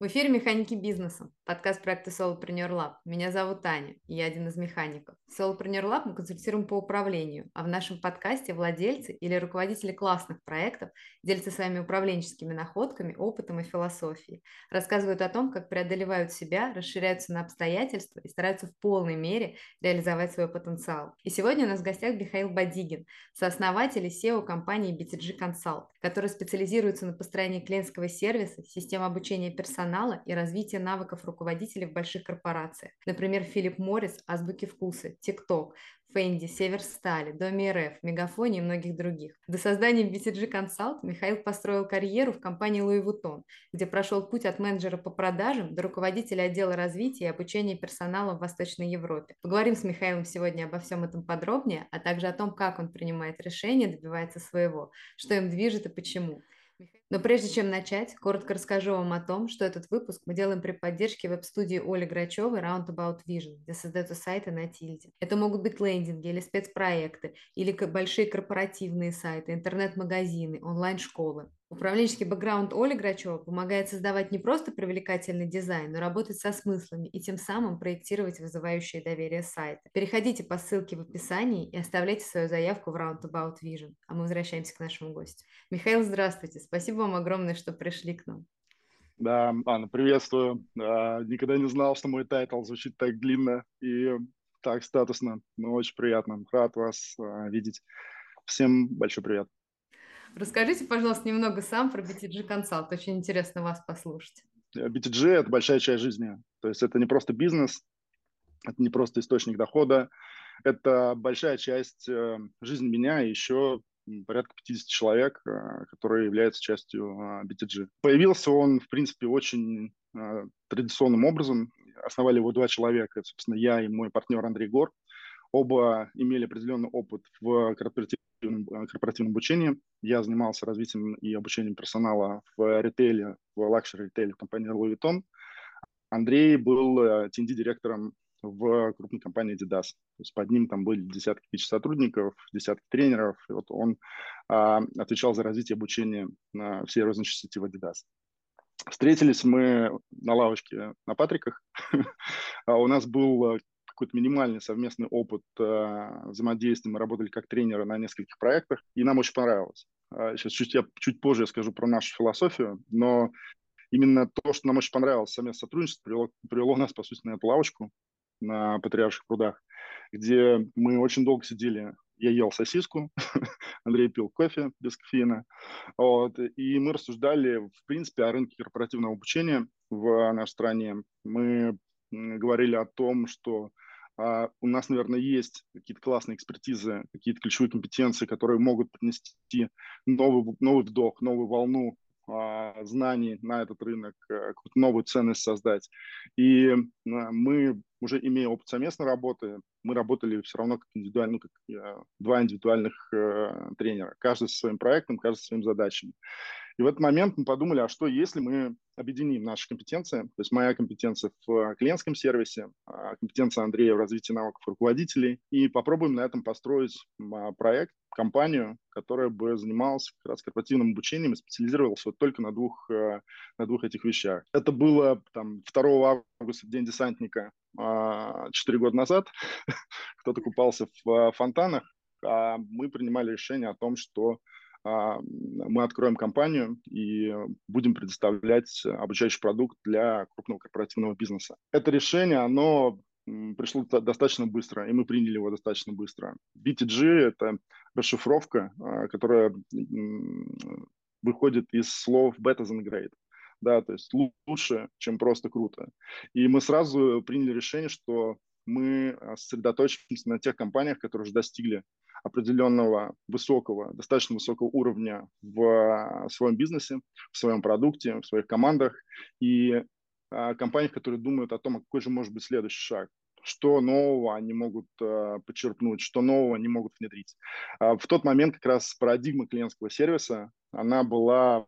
В эфире «Механики бизнеса», подкаст проекта Solopreneur Lab. Меня зовут Таня, и я один из механиков. В Solopreneur Lab мы консультируем по управлению, а в нашем подкасте владельцы или руководители классных проектов делятся своими управленческими находками, опытом и философией, рассказывают о том, как преодолевают себя, расширяются на обстоятельства и стараются в полной мере реализовать свой потенциал. И сегодня у нас в гостях Михаил Бадигин, сооснователь и SEO компании BTG Consult, который специализируется на построении клиентского сервиса, систем обучения персонала, персонала и развития навыков руководителей в больших корпорациях. Например, Филипп Моррис, Азбуки Вкуса, ТикТок, Фэнди, Северстали, Доми РФ, Мегафоне и многих других. До создания BTG Consult Михаил построил карьеру в компании Louis Vuitton, где прошел путь от менеджера по продажам до руководителя отдела развития и обучения персонала в Восточной Европе. Поговорим с Михаилом сегодня обо всем этом подробнее, а также о том, как он принимает решения, добивается своего, что им движет и почему. Но прежде чем начать, коротко расскажу вам о том, что этот выпуск мы делаем при поддержке веб-студии Оли Грачевой Roundabout Vision, где создаются сайты на тильде. Это могут быть лендинги или спецпроекты, или большие корпоративные сайты, интернет-магазины, онлайн-школы. Управленческий бэкграунд Оли Грачева помогает создавать не просто привлекательный дизайн, но работать со смыслами и тем самым проектировать вызывающие доверие сайты. Переходите по ссылке в описании и оставляйте свою заявку в Roundabout Vision. А мы возвращаемся к нашему гостю. Михаил, здравствуйте. Спасибо вам огромное, что пришли к нам. Да, Анна, приветствую. А, никогда не знал, что мой title звучит так длинно и так статусно, но очень приятно. Рад вас а, видеть. Всем большой привет. Расскажите, пожалуйста, немного сам про BTG Consult. Очень интересно вас послушать. BTG – это большая часть жизни. То есть это не просто бизнес, это не просто источник дохода, это большая часть э, жизни меня и еще порядка 50 человек, э, которые являются частью э, BTG. Появился он, в принципе, очень традиционным образом. Основали его два человека, собственно, я и мой партнер Андрей Гор. Оба имели определенный опыт в корпоративном, э, корпоративном обучении. Я занимался развитием и обучением персонала в ритейле, в luxury ритейле компании Louis Vuitton. Андрей был TND-директором э, в крупной компании Adidas. То есть под ним там были десятки тысяч сотрудников, десятки тренеров. И вот он а, отвечал за развитие обучения на всей розничной сети в Adidas. Встретились мы на лавочке на Патриках. А у нас был э, какой-то минимальный совместный опыт э, взаимодействия. Мы работали как тренеры на нескольких проектах, и нам очень понравилось. Э, сейчас чуть, я, чуть позже я скажу про нашу философию, но именно то, что нам очень понравилось совместное сотрудничество, привело, привело нас, по сути, на эту лавочку на Патриарших прудах, где мы очень долго сидели. Я ел сосиску, Андрей пил кофе без кофеина. Вот, и мы рассуждали, в принципе, о рынке корпоративного обучения в нашей стране. Мы говорили о том, что Uh, у нас, наверное, есть какие-то классные экспертизы, какие-то ключевые компетенции, которые могут принести новый, новый вдох, новую волну знаний на этот рынок, uh, какую-то новую ценность создать. И мы, уже имея опыт совместной работы, мы работали все равно как индивидуально, ну, как э, два индивидуальных э, тренера, каждый со своим проектом, каждый со своими задачами. И в этот момент мы подумали, а что если мы объединим наши компетенции, то есть моя компетенция в клиентском сервисе, а, компетенция Андрея в развитии навыков руководителей, и попробуем на этом построить а, проект, компанию, которая бы занималась как раз корпоративным обучением и специализировалась вот только на двух, э, на двух этих вещах. Это было там 2 августа, день десантника, 4 а, года назад. Кто-то купался в фонтанах, а мы принимали решение о том, что мы откроем компанию и будем предоставлять обучающий продукт для крупного корпоративного бизнеса. Это решение, оно пришло достаточно быстро, и мы приняли его достаточно быстро. BTG – это расшифровка, а, которая выходит из слов better than great. Да, то есть лучше, чем просто круто. И мы сразу приняли решение, что мы а, сосредоточимся на тех компаниях, которые уже достигли определенного высокого, достаточно высокого уровня в а, своем бизнесе, в своем продукте, в своих командах и а, компаниях, которые думают о том, а какой же может быть следующий шаг что нового они могут э, подчеркнуть, что нового они могут внедрить. Э, в тот момент как раз парадигма клиентского сервиса, она была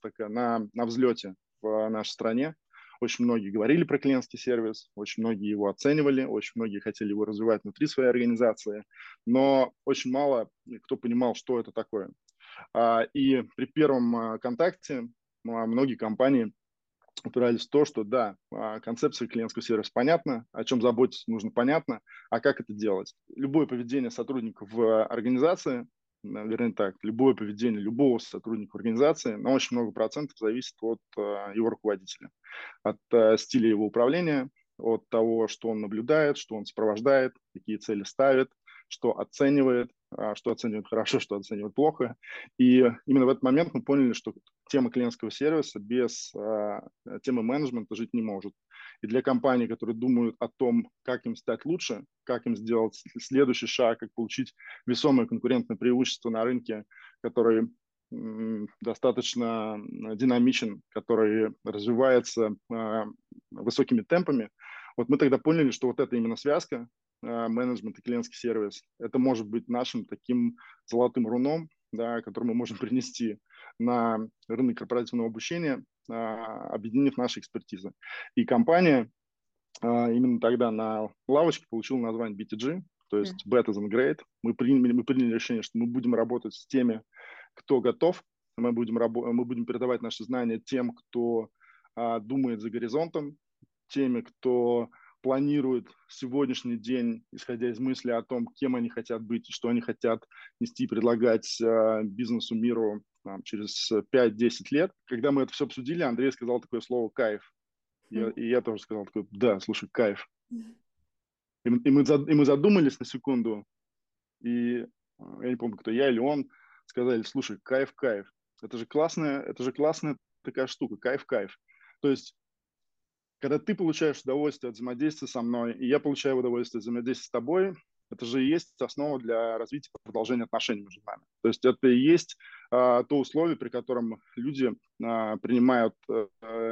такая на, на взлете в нашей стране. Очень многие говорили про клиентский сервис, очень многие его оценивали, очень многие хотели его развивать внутри своей организации, но очень мало кто понимал, что это такое. А, и при первом а, контакте а, многие компании упирались в то, что да, концепция клиентского сервиса понятна, о чем заботиться нужно понятно, а как это делать. Любое поведение сотрудников в организации, вернее так, любое поведение любого сотрудника организации на очень много процентов зависит от а, его руководителя, от а, стиля его управления, от того, что он наблюдает, что он сопровождает, какие цели ставит, что оценивает, что оценивает хорошо, что оценивает плохо. И именно в этот момент мы поняли, что тема клиентского сервиса без а, темы менеджмента жить не может. И для компаний, которые думают о том, как им стать лучше, как им сделать следующий шаг, как получить весомое конкурентное преимущество на рынке, который достаточно динамичен, который развивается э, высокими темпами. Вот мы тогда поняли, что вот эта именно связка Э, менеджмент и клиентский сервис. Это может быть нашим таким золотым руном, да, который мы можем принести на рынок корпоративного обучения, а, объединив наши экспертизы. И компания а, именно тогда на лавочке получила название BTG, то есть Better Than Great. Мы приняли, мы приняли решение, что мы будем работать с теми, кто готов, мы будем, рабо- мы будем передавать наши знания тем, кто а, думает за горизонтом, теми, кто планируют сегодняшний день, исходя из мысли о том, кем они хотят быть и что они хотят нести и предлагать э, бизнесу, миру там, через 5-10 лет. Когда мы это все обсудили, Андрей сказал такое слово «кайф». Я, и я тоже сказал такой, да, слушай, кайф. И, и, мы, и мы задумались на секунду, и я не помню, кто я или он, сказали, слушай, кайф, кайф. Это же классная, это же классная такая штука, кайф, кайф. То есть когда ты получаешь удовольствие от взаимодействия со мной, и я получаю удовольствие от взаимодействия с тобой, это же и есть основа для развития продолжения отношений между нами. То есть это и есть а, то условие, при котором люди а, принимают а,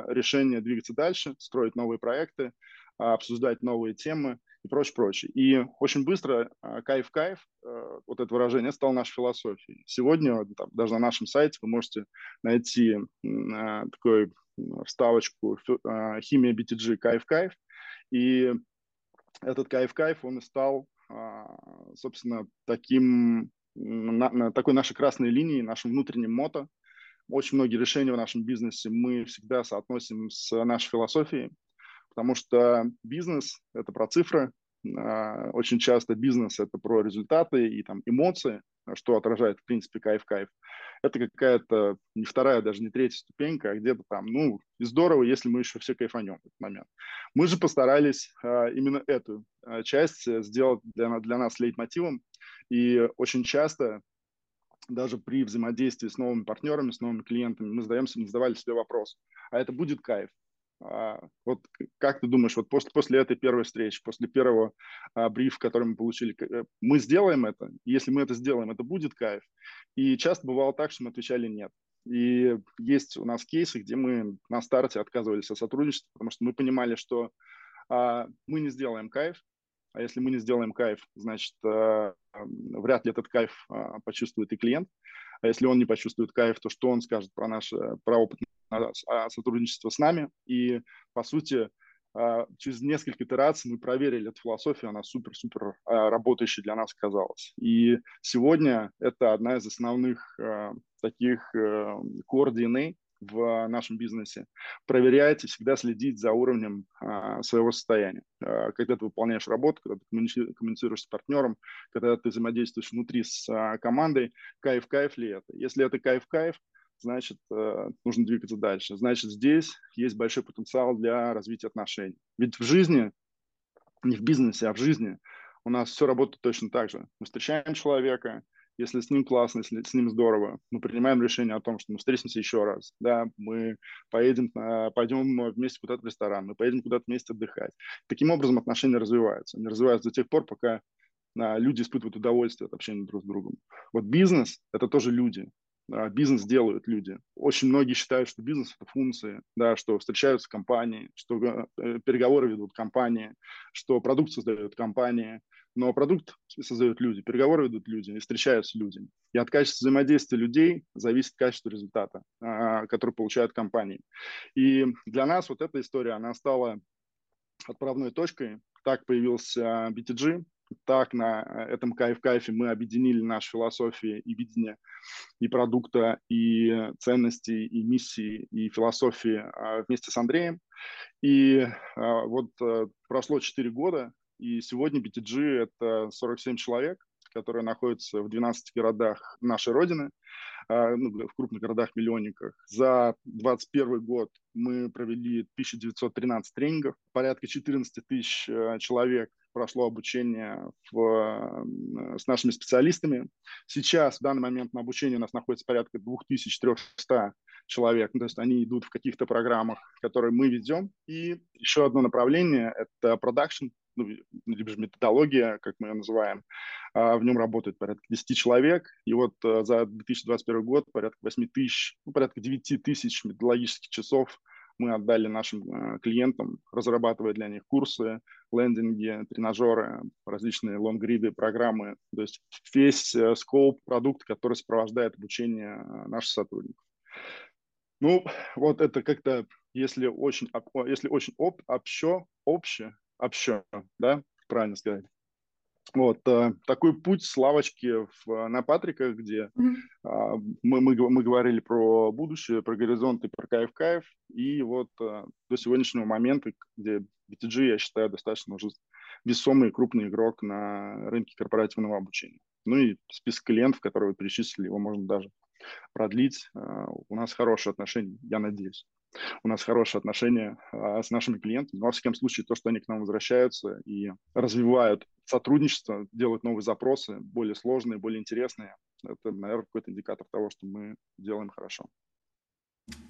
решение двигаться дальше, строить новые проекты, а, обсуждать новые темы и прочее, прочее. И очень быстро кайф-кайф, вот это выражение, стало нашей философией. Сегодня там, даже на нашем сайте вы можете найти такой вставочку а, химия BTG кайф-кайф. И этот кайф-кайф, он стал, а, собственно, таким, такой нашей красной линией, нашим внутренним мото. Очень многие решения в нашем бизнесе мы всегда соотносим с нашей философией, потому что бизнес – это про цифры, а, очень часто бизнес – это про результаты и там эмоции, что отражает, в принципе, кайф-кайф это какая-то не вторая, даже не третья ступенька, а где-то там, ну, и здорово, если мы еще все кайфанем в этот момент. Мы же постарались а, именно эту а, часть сделать для, для нас лейтмотивом, и очень часто даже при взаимодействии с новыми партнерами, с новыми клиентами, мы задаемся, мы задавали себе вопрос, а это будет кайф? А, вот как ты думаешь, вот после, после этой первой встречи, после первого а, брифа, который мы получили, э, мы сделаем это? Если мы это сделаем, это будет кайф? И часто бывало так, что мы отвечали нет. И есть у нас кейсы, где мы на старте отказывались от сотрудничества, потому что мы понимали, что а, мы не сделаем кайф, а если мы не сделаем кайф, значит, а, вряд ли этот кайф а, почувствует и клиент. А если он не почувствует кайф, то что он скажет про наш про опыт сотрудничества с нами? И, по сути, а, через несколько итераций мы проверили эту философию, она супер-супер а, работающей для нас оказалась. И сегодня это одна из основных а, таких э, DNA в нашем бизнесе. Проверять и всегда следить за уровнем своего состояния. Когда ты выполняешь работу, когда ты коммуницируешь с партнером, когда ты взаимодействуешь внутри с командой, кайф-кайф ли это? Если это кайф-кайф, значит, э, нужно двигаться дальше. Значит, здесь есть большой потенциал для развития отношений. Ведь в жизни, не в бизнесе, а в жизни у нас все работает точно так же. Мы встречаем человека, если с ним классно, если с ним здорово, мы принимаем решение о том, что мы встретимся еще раз, да, мы поедем, пойдем вместе куда-то в ресторан, мы поедем куда-то вместе отдыхать. Таким образом отношения развиваются. Они развиваются до тех пор, пока люди испытывают удовольствие от общения друг с другом. Вот бизнес – это тоже люди. А, бизнес делают люди. Очень многие считают, что бизнес – это функции, да, что встречаются компании, что э, переговоры ведут компании, что продукт создает компании, но продукт создают люди, переговоры ведут люди и встречаются люди. И от качества взаимодействия людей зависит качество результата, а, который получают компании. И для нас вот эта история, она стала отправной точкой. Так появился BTG, так на этом кайф-кайфе мы объединили наши философии и видение и продукта, и ценностей, и миссии, и философии а, вместе с Андреем. И а, вот э, прошло 4 года, и сегодня BTG – это 47 человек, которые находятся в 12 городах нашей Родины, а, ну, в крупных городах-миллионниках. За 2021 год мы провели 1913 тренингов, порядка 14 тысяч э, человек прошло обучение в, с нашими специалистами. Сейчас, в данный момент на обучении у нас находится порядка 2300 человек. Ну, то есть они идут в каких-то программах, которые мы ведем. И еще одно направление – это продакшн, ну, либо же методология, как мы ее называем. А, в нем работает порядка 10 человек. И вот э, за 2021 год порядка 8 тысяч, ну, порядка 9 тысяч методологических часов мы отдали нашим э, клиентам, разрабатывая для них курсы, лендинги, тренажеры, различные лонгриды, программы. То есть весь э, скоп продукт, который сопровождает обучение наших сотрудников. Ну, вот это как-то, если очень, если очень об, общо, обще, общо, да, правильно сказать. Вот э, такой путь с лавочки в, на Патрика, где mm-hmm. э, мы, мы, мы говорили про будущее, про горизонты, про кайф-кайф, и вот э, до сегодняшнего момента, где BTG, я считаю, достаточно уже весомый крупный игрок на рынке корпоративного обучения. Ну и список клиентов, которые вы перечислили, его можно даже продлить. Э, у нас хорошие отношения, я надеюсь у нас хорошие отношения а, с нашими клиентами. Но, во всяком случае, то, что они к нам возвращаются и развивают сотрудничество, делают новые запросы, более сложные, более интересные, это, наверное, какой-то индикатор того, что мы делаем хорошо.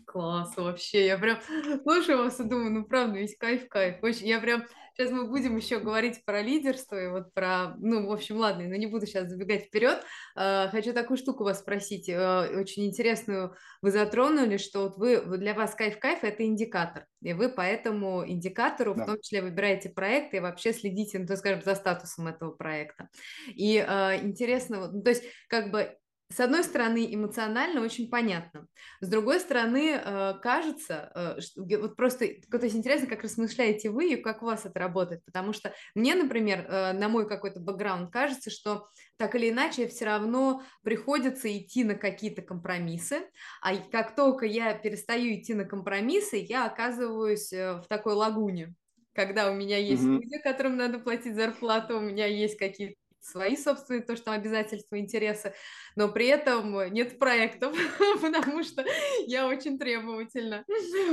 Класс вообще, я прям слушаю вас и думаю, ну правда, весь кайф-кайф. Очень, я прям, сейчас мы будем еще говорить про лидерство и вот про, ну, в общем, ладно, но не буду сейчас забегать вперед. Uh, хочу такую штуку вас спросить, uh, очень интересную вы затронули, что вот вы, для вас кайф-кайф это индикатор, и вы по этому индикатору да. в том числе выбираете проекты и вообще следите, ну, то, скажем, за статусом этого проекта. И uh, интересно, ну, то есть как бы с одной стороны, эмоционально очень понятно. С другой стороны, э, кажется, э, что, вот просто, то есть интересно, как размышляете вы и как у вас это работает, потому что мне, например, э, на мой какой-то бэкграунд кажется, что так или иначе все равно приходится идти на какие-то компромиссы, а как только я перестаю идти на компромиссы, я оказываюсь в такой лагуне, когда у меня есть mm-hmm. люди, которым надо платить зарплату, у меня есть какие-то свои собственные, то, что обязательства, интересы, но при этом нет проектов, потому что я очень требовательна.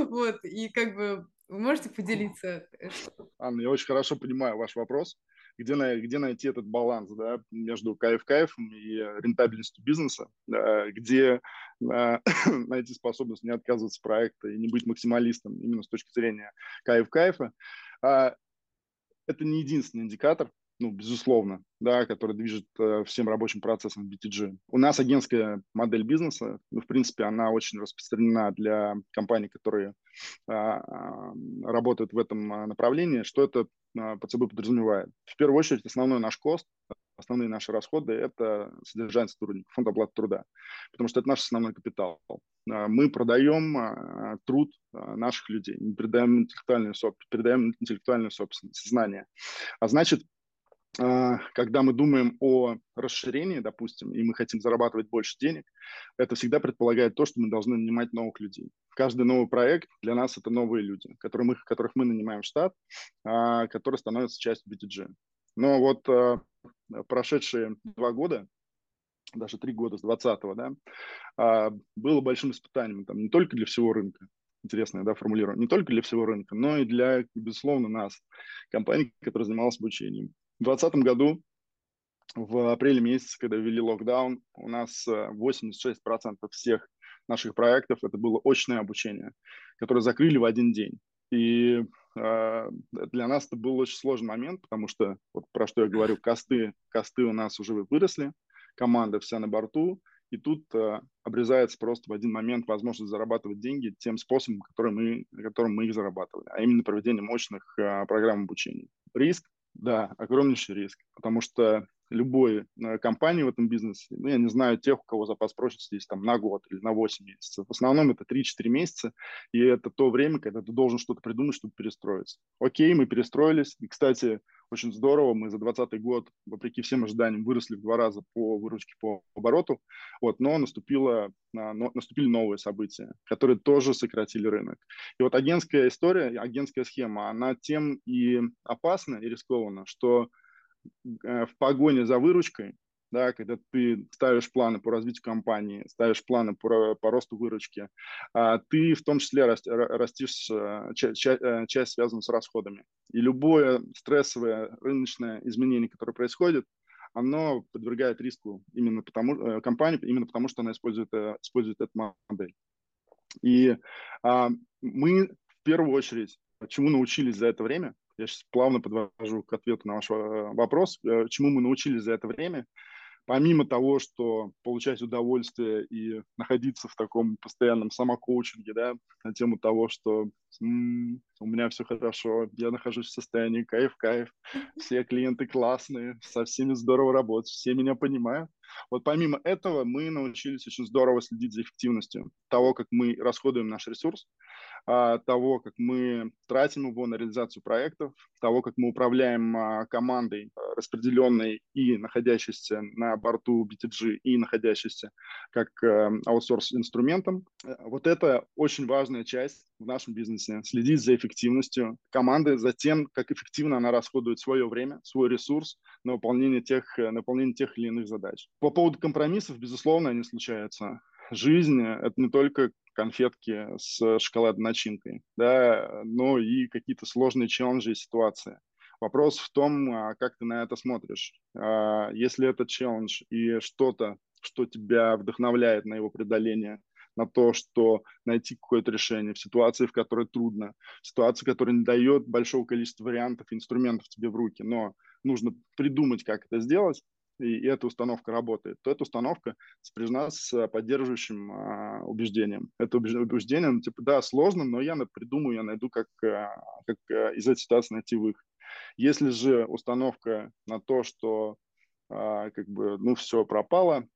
Вот, и как бы вы можете поделиться? Э, Анна, я очень хорошо понимаю ваш вопрос. Где, где найти этот баланс да, между кайф-кайфом и рентабельностью бизнеса, да, где найти способность не отказываться от проекта и не быть максималистом именно с точки зрения кайф-кайфа. А, это не единственный индикатор, ну, безусловно, да, который движет э, всем рабочим процессом BTG. У нас агентская модель бизнеса, ну, в принципе, она очень распространена для компаний, которые а, работают в этом а, направлении. Что это а, под собой подразумевает? В первую очередь, основной наш кост, основные наши расходы – это содержание сотрудников, фонд оплаты труда, потому что это наш основной капитал. Мы продаем труд наших людей, не передаем интеллектуальную, передаем интеллектуальную собственность, знания. А значит, когда мы думаем о расширении, допустим, и мы хотим зарабатывать больше денег, это всегда предполагает то, что мы должны нанимать новых людей. Каждый новый проект для нас это новые люди, которые мы, которых мы нанимаем в штат, а, которые становятся частью BTG. Но вот а, прошедшие два года, даже три года с 20-го, да, было большим испытанием там, не только для всего рынка, интересно, да, формулирую, не только для всего рынка, но и для, безусловно, нас, компании, которая занималась обучением. В 2020 году, в апреле месяце, когда ввели локдаун, у нас 86% э, всех наших проектов это было очное обучение, которое закрыли в один день. И э, для нас это был очень сложный момент, потому что, вот про что я говорю, косты, косты у нас уже выросли, команда вся на борту, и тут э, обрезается просто в один момент возможность зарабатывать деньги тем способом, который мы, которым мы их зарабатывали, а именно проведение мощных э, программ обучения. Риск да, огромнейший риск, потому что любой э, компании в этом бизнесе, ну, я не знаю тех, у кого запас прочности есть там на год или на 8 месяцев. В основном это 3-4 месяца, и это то время, когда ты должен что-то придумать, чтобы перестроиться. Окей, мы перестроились. И, кстати, очень здорово. Мы за 2020 год, вопреки всем ожиданиям, выросли в два раза по выручке по обороту. Вот, но наступило, наступили новые события, которые тоже сократили рынок. И вот агентская история, агентская схема, она тем и опасна и рискована, что э, в погоне за выручкой да, когда ты ставишь планы по развитию компании, ставишь планы по, по росту выручки, а ты в том числе растишь э, часть, э, часть, связанную с расходами. И любое стрессовое рыночное изменение, которое происходит, оно подвергает риску именно потому, э, компании, именно потому что она использует, использует эту модель. И а, мы в первую очередь, чему научились за это время, я сейчас плавно подвожу к ответу на ваш вопрос, чему мы научились за это время, помимо того, что получать удовольствие и находиться в таком постоянном самокоучинге, да, на тему того, что у меня все хорошо, я нахожусь в состоянии кайф-кайф, все клиенты классные, со всеми здорово работать, все меня понимают. Вот помимо этого мы научились очень здорово следить за эффективностью того, как мы расходуем наш ресурс, а, того, как мы тратим его на реализацию проектов, того, как мы управляем а, командой, а, распределенной и находящейся на борту BTG, и находящейся как аутсорс-инструментом. Э, вот это очень важная часть в нашем бизнесе. Следить за эффективностью команды, за тем, как эффективно она расходует свое время, свой ресурс на выполнение тех, на выполнение тех или иных задач. По поводу компромиссов, безусловно, они случаются жизнь – это не только конфетки с шоколадной начинкой, да, но и какие-то сложные челленджи и ситуации. Вопрос в том, а, как ты на это смотришь. А, если это челлендж и что-то, что тебя вдохновляет на его преодоление, на то, что найти какое-то решение в ситуации, в которой трудно, в ситуации, которая не дает большого количества вариантов, инструментов тебе в руки, но нужно придумать, как это сделать, и, и эта установка работает, то эта установка сопряжена с поддерживающим а, убеждением. Это убеждение, ну, типа, да, сложно, но я придумаю, я найду, как, а, как а, из этой ситуации найти выход. Если же установка на то, что а, как бы, ну, все пропало,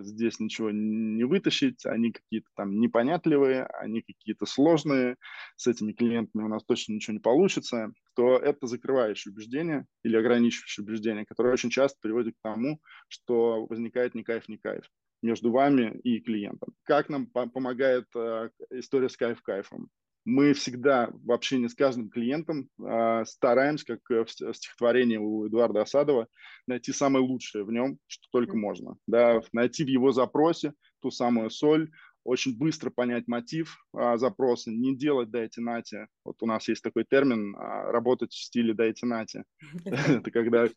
здесь ничего не вытащить, они какие-то там непонятливые, они какие-то сложные, с этими клиентами у нас точно ничего не получится, то это закрывающее убеждение или ограничивающее убеждение, которое очень часто приводит к тому, что возникает не кайф, не кайф между вами и клиентом. Как нам помогает э, история с кайф-кайфом? Мы всегда в общении с каждым клиентом э, стараемся, как в стихотворении у Эдуарда Осадова, найти самое лучшее в нем, что только можно. Да, найти в его запросе ту самую соль, очень быстро понять мотив а, запроса, не делать дайте нате. Вот у нас есть такой термин а, работать в стиле дайте нате. Это когда,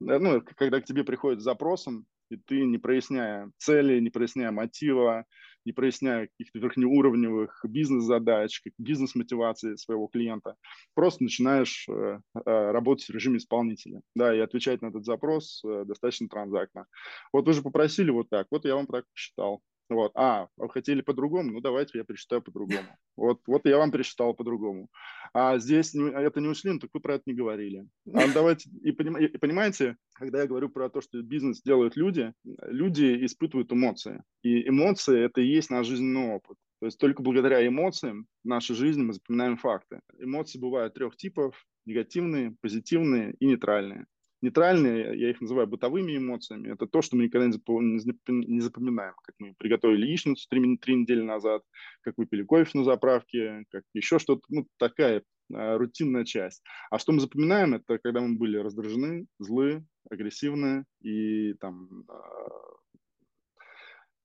ну, когда к тебе приходит с запросом, и ты, не проясняя цели, не проясняя мотива, не проясняя каких-то верхнеуровневых бизнес-задач, бизнес-мотивации своего клиента, просто начинаешь э, э, работать в режиме исполнителя, да, и отвечать на этот запрос э, достаточно транзактно. Вот вы же попросили вот так, вот я вам так посчитал. Вот. А, вы хотели по-другому? Ну, давайте я пересчитаю по-другому. Вот, вот я вам пересчитал по-другому. А здесь не, это не ушли, ну, так вы про это не говорили. А давайте, и, и понимаете, когда я говорю про то, что бизнес делают люди, люди испытывают эмоции. И эмоции – это и есть наш жизненный опыт. То есть только благодаря эмоциям в нашей жизни мы запоминаем факты. Эмоции бывают трех типов – негативные, позитивные и нейтральные. Нейтральные, я их называю бытовыми эмоциями, это то, что мы никогда не запоминаем, как мы приготовили яичницу три, три недели назад, как выпили кофе на заправке, как еще что-то, ну, такая а, рутинная часть. А что мы запоминаем, это когда мы были раздражены, злы, агрессивны и там а,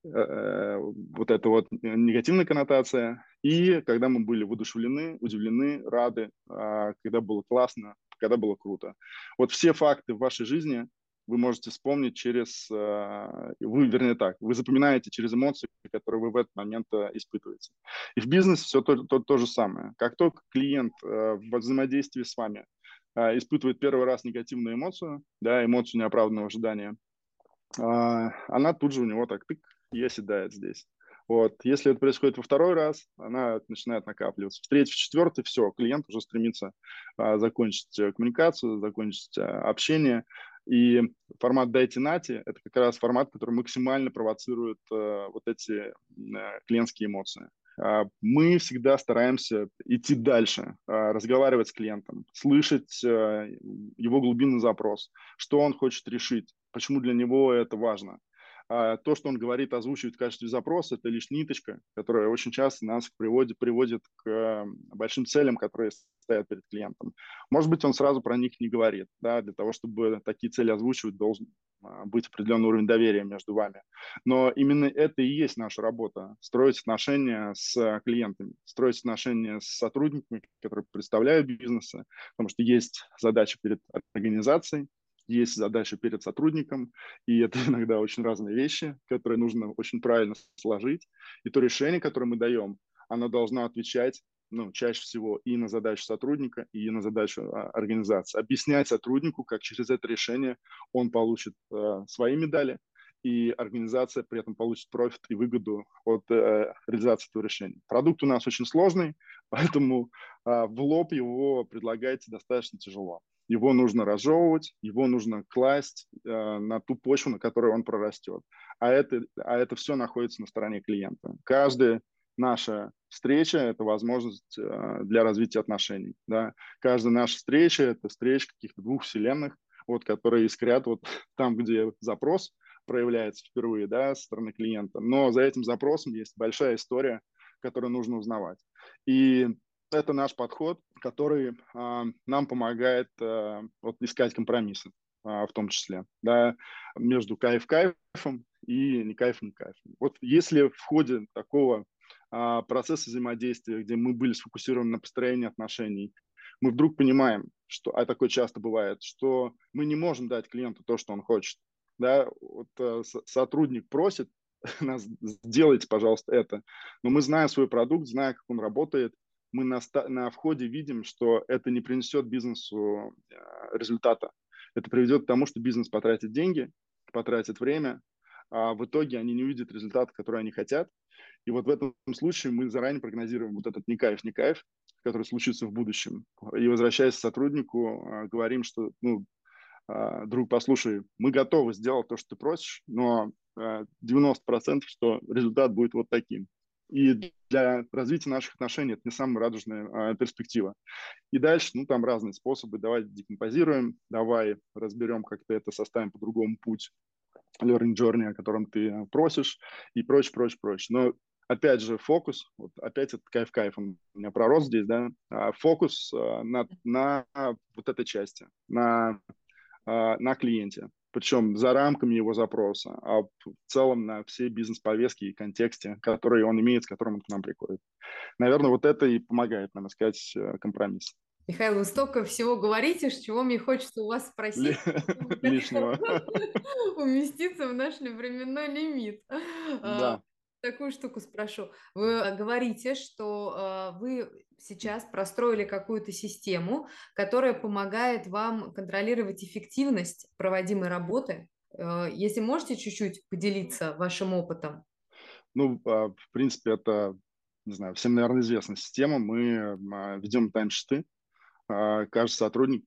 э, э, вот эта вот негативная коннотация, и когда мы были воодушевлены, удивлены, рады, а, когда было классно, когда было круто. Вот все факты в вашей жизни вы можете вспомнить через, э, вы, вернее так, вы запоминаете через эмоции, которые вы в этот момент э, испытываете. И в бизнесе все то, то, то же самое. Как только клиент э, в взаимодействии с вами испытывает первый раз негативную эмоцию, да, эмоцию неоправданного ожидания, она тут же у него так тык и оседает здесь. Вот. Если это происходит во второй раз, она начинает накапливаться. В третий, в четвертый, все, клиент уже стремится а, закончить э, коммуникацию, закончить а, общение. И формат Дайте Нати – это как раз формат, который максимально провоцирует а, вот эти а, клиентские эмоции. А, мы всегда стараемся идти дальше, а, разговаривать с клиентом, слышать его глубинный запрос, что он хочет решить, почему для него это важно. То, что он говорит, озвучивает в качестве запроса, это лишь ниточка, которая очень часто нас приводит, приводит к большим целям, которые стоят перед клиентом. Может быть, он сразу про них не говорит. Да, для того, чтобы такие цели озвучивать, должен а, быть определенный уровень доверия между вами. Но именно это и есть наша работа. Строить отношения с клиентами, строить отношения с сотрудниками, которые представляют бизнесы, потому что есть задача перед организацией, есть задача перед сотрудником, и это иногда очень разные вещи, которые нужно очень правильно сложить. И то решение, которое мы даем, оно должно отвечать ну, чаще всего и на задачу сотрудника, и на задачу а, организации. Объяснять сотруднику, как через это решение он получит э, свои медали, и организация при этом получит профит и выгоду от э, реализации этого решения. Продукт у нас очень сложный, поэтому э, в лоб его предлагать достаточно тяжело. Его нужно разжевывать, его нужно класть э, на ту почву, на которой он прорастет. А это, а это все находится на стороне клиента. Каждый наша встреча – это возможность э, для развития отношений. Да? Каждая наша встреча – это встреча каких-то двух вселенных, вот, которые искрят вот там, где запрос проявляется впервые да, со стороны клиента. Но за этим запросом есть большая история, которую нужно узнавать. И это наш подход, который а, нам помогает а, вот, искать компромиссы а, в том числе, да, между кайф-кайфом и не кайф, не кайфом. Вот если в ходе такого а, процессы взаимодействия, где мы были сфокусированы на построении отношений, мы вдруг понимаем, что, а такое часто бывает, что мы не можем дать клиенту то, что он хочет. Да? Вот, э, сотрудник просит нас, сделайте, пожалуйста, это. Но мы знаем свой продукт, знаем, как он работает, мы на, на входе видим, что это не принесет бизнесу э, результата. Это приведет к тому, что бизнес потратит деньги, потратит время, а в итоге они не увидят результат, который они хотят, и вот в этом случае мы заранее прогнозируем вот этот не кайф, не кайф, который случится в будущем. И возвращаясь к сотруднику, а, говорим, что, ну, а, друг, послушай, мы готовы сделать то, что ты просишь, но 90% что результат будет вот таким. И для развития наших отношений это не самая радужная перспектива. И дальше, ну, там разные способы. Давай декомпозируем, давай разберем, как-то это составим по другому путь learning journey, о котором ты просишь, и прочее, прочее, прочее. Но опять же, фокус, вот опять этот кайф-кайф, он у меня пророс здесь, да, а, фокус а, на, на вот этой части, на, а, на клиенте, причем за рамками его запроса, а в целом на все бизнес-повестки и контексте, которые он имеет, с которым он к нам приходит. Наверное, вот это и помогает нам искать э, компромисс. Михаил, вы столько всего говорите, чего мне хочется у вас спросить. Лишнего. Уместиться в наш временной лимит. Да такую штуку спрошу. Вы говорите, что э, вы сейчас простроили какую-то систему, которая помогает вам контролировать эффективность проводимой работы. Э, если можете чуть-чуть поделиться вашим опытом. Ну, а, в принципе, это, не знаю, всем, наверное, известная система. Мы а, ведем таймшиты. А, каждый сотрудник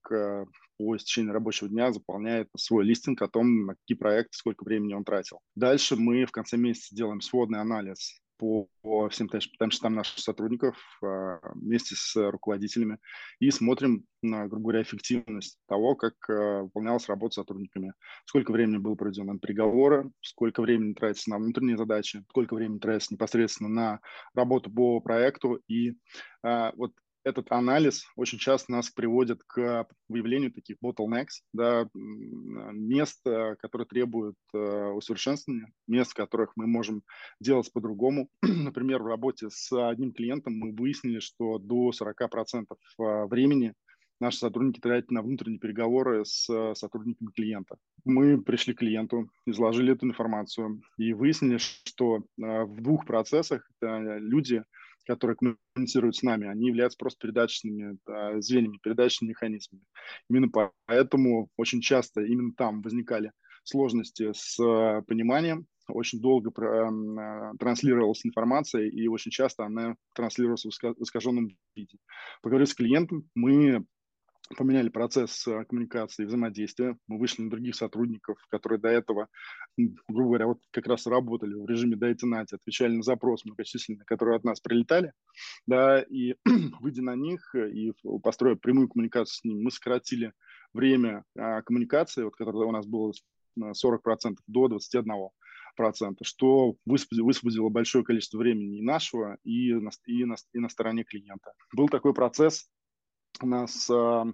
по истечении рабочего дня заполняет свой листинг о том, на какие проекты, сколько времени он тратил. Дальше мы в конце месяца делаем сводный анализ по, всем таймшитам наших сотрудников а, вместе с руководителями и смотрим на, грубо говоря, эффективность того, как а, выполнялась работа сотрудниками. Сколько времени было проведено на переговоры, сколько времени тратится на внутренние задачи, сколько времени тратится непосредственно на работу по проекту. И а, вот этот анализ очень часто нас приводит к выявлению таких bottlenecks, да, мест, которые требуют э, усовершенствования, мест, которых мы можем делать по-другому. Например, в работе с одним клиентом мы выяснили, что до 40% э, времени наши сотрудники тратят на внутренние переговоры с сотрудниками клиента. Мы пришли к клиенту, изложили эту информацию и выяснили, что э, в двух процессах люди которые коммуницируют с нами, они являются просто передаточными да, звеньями, передаточными механизмами. Именно поэтому очень часто именно там возникали сложности с э, пониманием, очень долго э, транслировалась информация, и очень часто она транслировалась в искаженном виде. Поговорив с клиентом, мы поменяли процесс э, коммуникации и взаимодействия. Мы вышли на других сотрудников, которые до этого, грубо говоря, вот как раз работали в режиме дайте нати, отвечали на запросы многочисленные, которые от нас прилетали, да, и выйдя на них и построив прямую коммуникацию с ними, мы сократили время а, коммуникации, вот, которое у нас было 40% до 21% процента, что высвободило, большое количество времени и нашего, и на, и, на, и на стороне клиента. Был такой процесс нас а,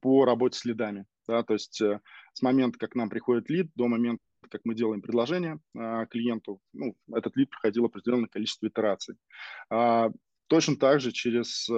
по работе с лидами. Да, то есть э, с момента, как нам приходит лид, до момента, как мы делаем предложение а, клиенту, ну, этот лид проходил определенное количество итераций. А, точно так же через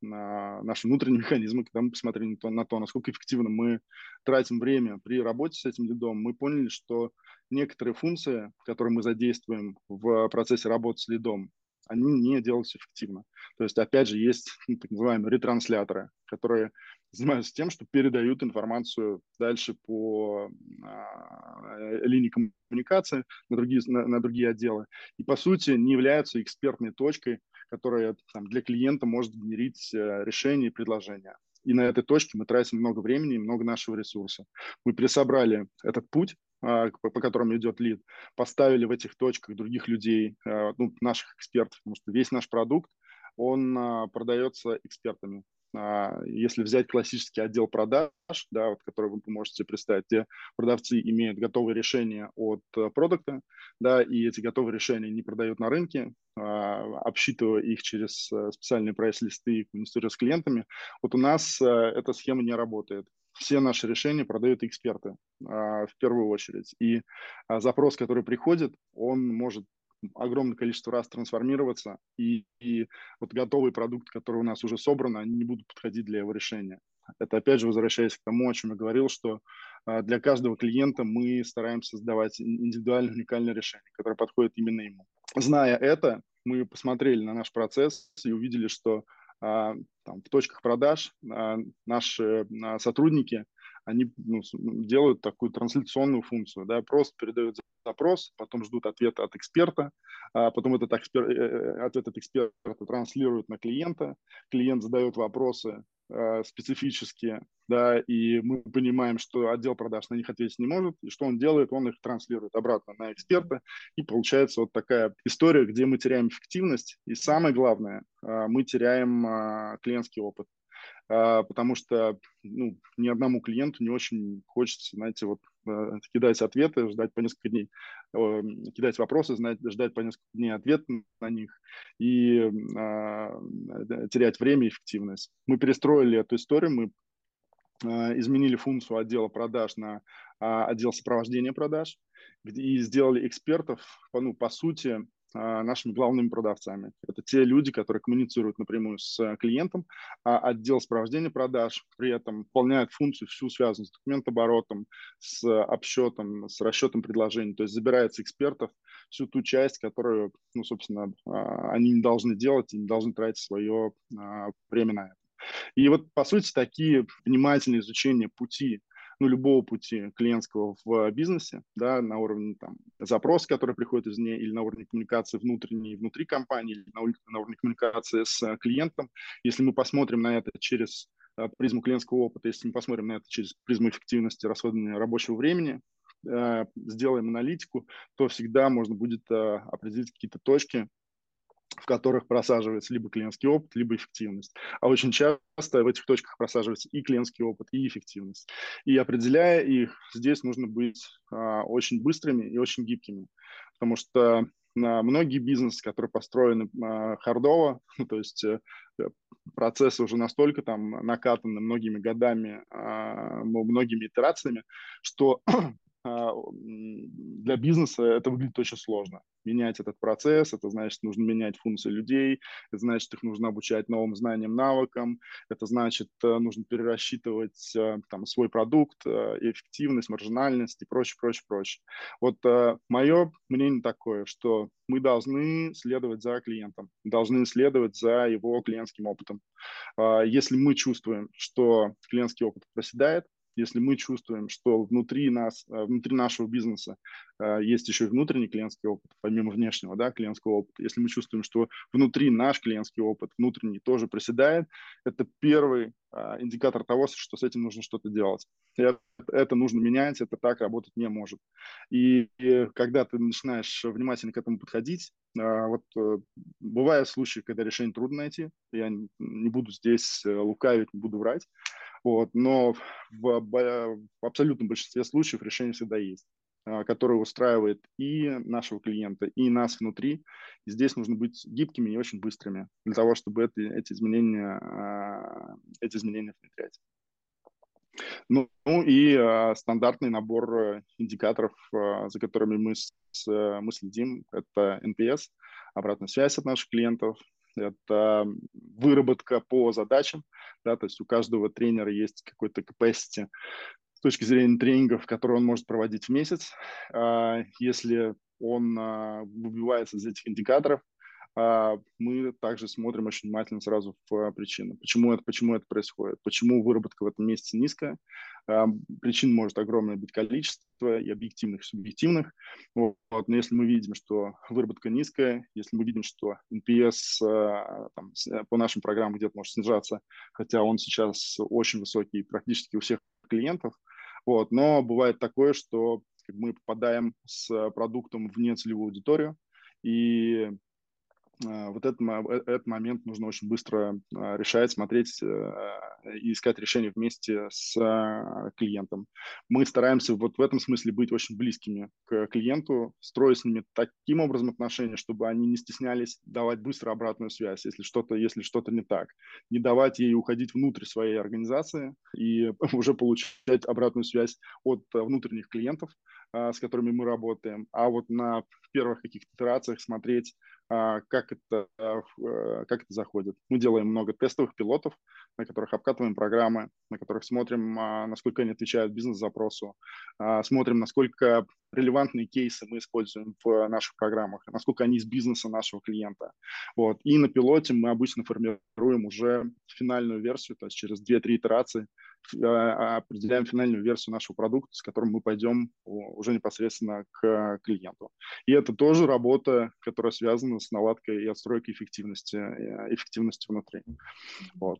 наши внутренние механизмы, когда мы посмотрели на то, на то, насколько эффективно мы тратим время при работе с этим лидом, мы поняли, что некоторые функции, которые мы задействуем в процессе работы с лидом, они не делаются эффективно. То есть, опять же, есть ну, так называемые ретрансляторы, которые занимаются тем, что передают информацию дальше по а, линии коммуникации на другие, на, на другие отделы. И, по сути, не являются экспертной точкой, которая там, для клиента может генерить э, решения и предложения. И на этой точке мы тратим много времени и много нашего ресурса. Мы пересобрали этот путь, по которым идет лид, поставили в этих точках других людей, а, ну, наших экспертов, потому что весь наш продукт, он а, продается экспертами. Если взять классический отдел продаж, да, вот, который вы можете представить, где продавцы имеют готовые решения от э, продукта, да, и эти готовые решения не продают на рынке, обсчитывая их через э, специальные прайс-листы и с клиентами, вот у нас э, эта схема не работает все наши решения продают эксперты а, в первую очередь. И а, запрос, который приходит, он может огромное количество раз трансформироваться, и, и вот готовый продукт, который у нас уже собран, они не будут подходить для его решения. Это опять же возвращаясь к тому, о чем я говорил, что а, для каждого клиента мы стараемся создавать индивидуальное, уникальное решение, которое подходит именно ему. Зная это, мы посмотрели на наш процесс и увидели, что там, в точках продаж а, наши а, сотрудники они ну, делают такую трансляционную функцию, да, просто передают запрос, потом ждут ответа от эксперта, а потом этот экспер, э, э, ответ от эксперта транслируют на клиента, клиент задает вопросы, Э, специфические, да, и мы понимаем, что отдел продаж на них ответить не может, и что он делает, он их транслирует обратно на эксперта, и получается вот такая история, где мы теряем эффективность, и самое главное, э, мы теряем э, клиентский опыт. Потому что ну, ни одному клиенту не очень хочется, знаете, вот кидать ответы, ждать по несколько дней, кидать вопросы, ждать по несколько дней ответ на них и а, терять время и эффективность. Мы перестроили эту историю, мы а, изменили функцию отдела продаж на а, отдел сопровождения продаж и сделали экспертов, ну, по сути, нашими главными продавцами. Это те люди, которые коммуницируют напрямую с э, клиентом, а отдел сопровождения продаж при этом выполняет функцию всю связанную с документооборотом, с обсчетом, с расчетом предложений, то есть забирается экспертов всю ту часть, которую, ну, собственно, а, они не должны делать и не должны тратить свое а, время на это. И вот, по сути, такие внимательные изучения пути ну, любого пути клиентского в бизнесе, да, на уровне там, запроса, который приходит извне, или на уровне коммуникации внутренней, внутри компании, или на, на уровне коммуникации с клиентом. Если мы посмотрим на это через э, призму клиентского опыта, если мы посмотрим на это через призму эффективности расходования рабочего времени, э, сделаем аналитику, то всегда можно будет э, определить какие-то точки, в которых просаживается либо клиентский опыт, либо эффективность. А очень часто в этих точках просаживается и клиентский опыт, и эффективность. И определяя их, здесь нужно быть а, очень быстрыми и очень гибкими, потому что а, многие бизнесы, которые построены а, хардово, ну, то есть а, процессы уже настолько там накатаны многими годами, а, многими итерациями, что для бизнеса это выглядит очень сложно. Менять этот процесс, это значит, нужно менять функции людей, это значит, их нужно обучать новым знаниям, навыкам, это значит, э, нужно перерасчитывать э, там, свой продукт, э, эффективность, маржинальность и прочее, прочее, прочее. Вот мое мнение такое, что мы должны следовать за клиентом, должны следовать за его клиентским опытом. А, если мы чувствуем, что клиентский опыт проседает, если мы чувствуем, что внутри нас, э, внутри нашего бизнеса э, есть еще и внутренний клиентский опыт, помимо внешнего да, клиентского опыта, если мы чувствуем, что внутри наш клиентский опыт, внутренний, тоже проседает, это первый индикатор того, что с этим нужно что-то делать. Это, это нужно менять, это так работать не может. И, и когда ты начинаешь внимательно к этому подходить, а, вот э, бывают случаи, когда решение трудно найти, я не буду здесь э, лукавить, не буду врать, вот, но в, в абсолютном большинстве случаев решение всегда есть. А, который устраивает и нашего клиента, и нас внутри. И здесь нужно быть гибкими и очень быстрыми для того, чтобы это, эти, изменения, а, эти изменения внедрять. Ну, ну и э, стандартный набор индикаторов, э, за которыми мы, с, мы следим, это NPS, обратная связь от наших клиентов, это выработка по задачам, да, то есть у каждого тренера есть какой-то capacity точки зрения тренингов, которые он может проводить в месяц. А, если он а, выбивается из этих индикаторов, а, мы также смотрим очень внимательно сразу в причины. Почему это, почему это происходит? Почему выработка в этом месяце низкая? Причин может огромное быть количество, и объективных, и субъективных. Вот. Но если мы видим, что выработка низкая, если мы видим, что NPS там, по нашим программам где-то может снижаться, хотя он сейчас очень высокий практически у всех клиентов, вот. Но бывает такое, что мы попадаем с продуктом в нецелевую аудиторию, и вот этот, э, этот момент нужно очень быстро э, решать, смотреть и искать решение вместе с клиентом. Мы стараемся вот в этом смысле быть очень близкими к клиенту, строить с ними таким образом отношения, чтобы они не стеснялись давать быстро обратную связь, если что-то если что-то не так. Не давать ей уходить внутрь своей организации и уже получать обратную связь от внутренних клиентов, с которыми мы работаем, а вот на первых каких-то итерациях смотреть, а, как это, а, э, как это заходит. Мы делаем много тестовых пилотов, на которых обкатываем программы, на которых смотрим, а, насколько они отвечают бизнес-запросу, смотрим, насколько релевантные кейсы мы используем в наших программах, насколько они из бизнеса нашего клиента. Вот. И на пилоте мы обычно формируем уже финальную версию, то есть через 2-3 итерации определяем финальную версию нашего продукта, с которым мы пойдем уже непосредственно к клиенту. И это тоже работа, которая связана с наладкой и отстройкой эффективности, э, эффективности внутри. Вот.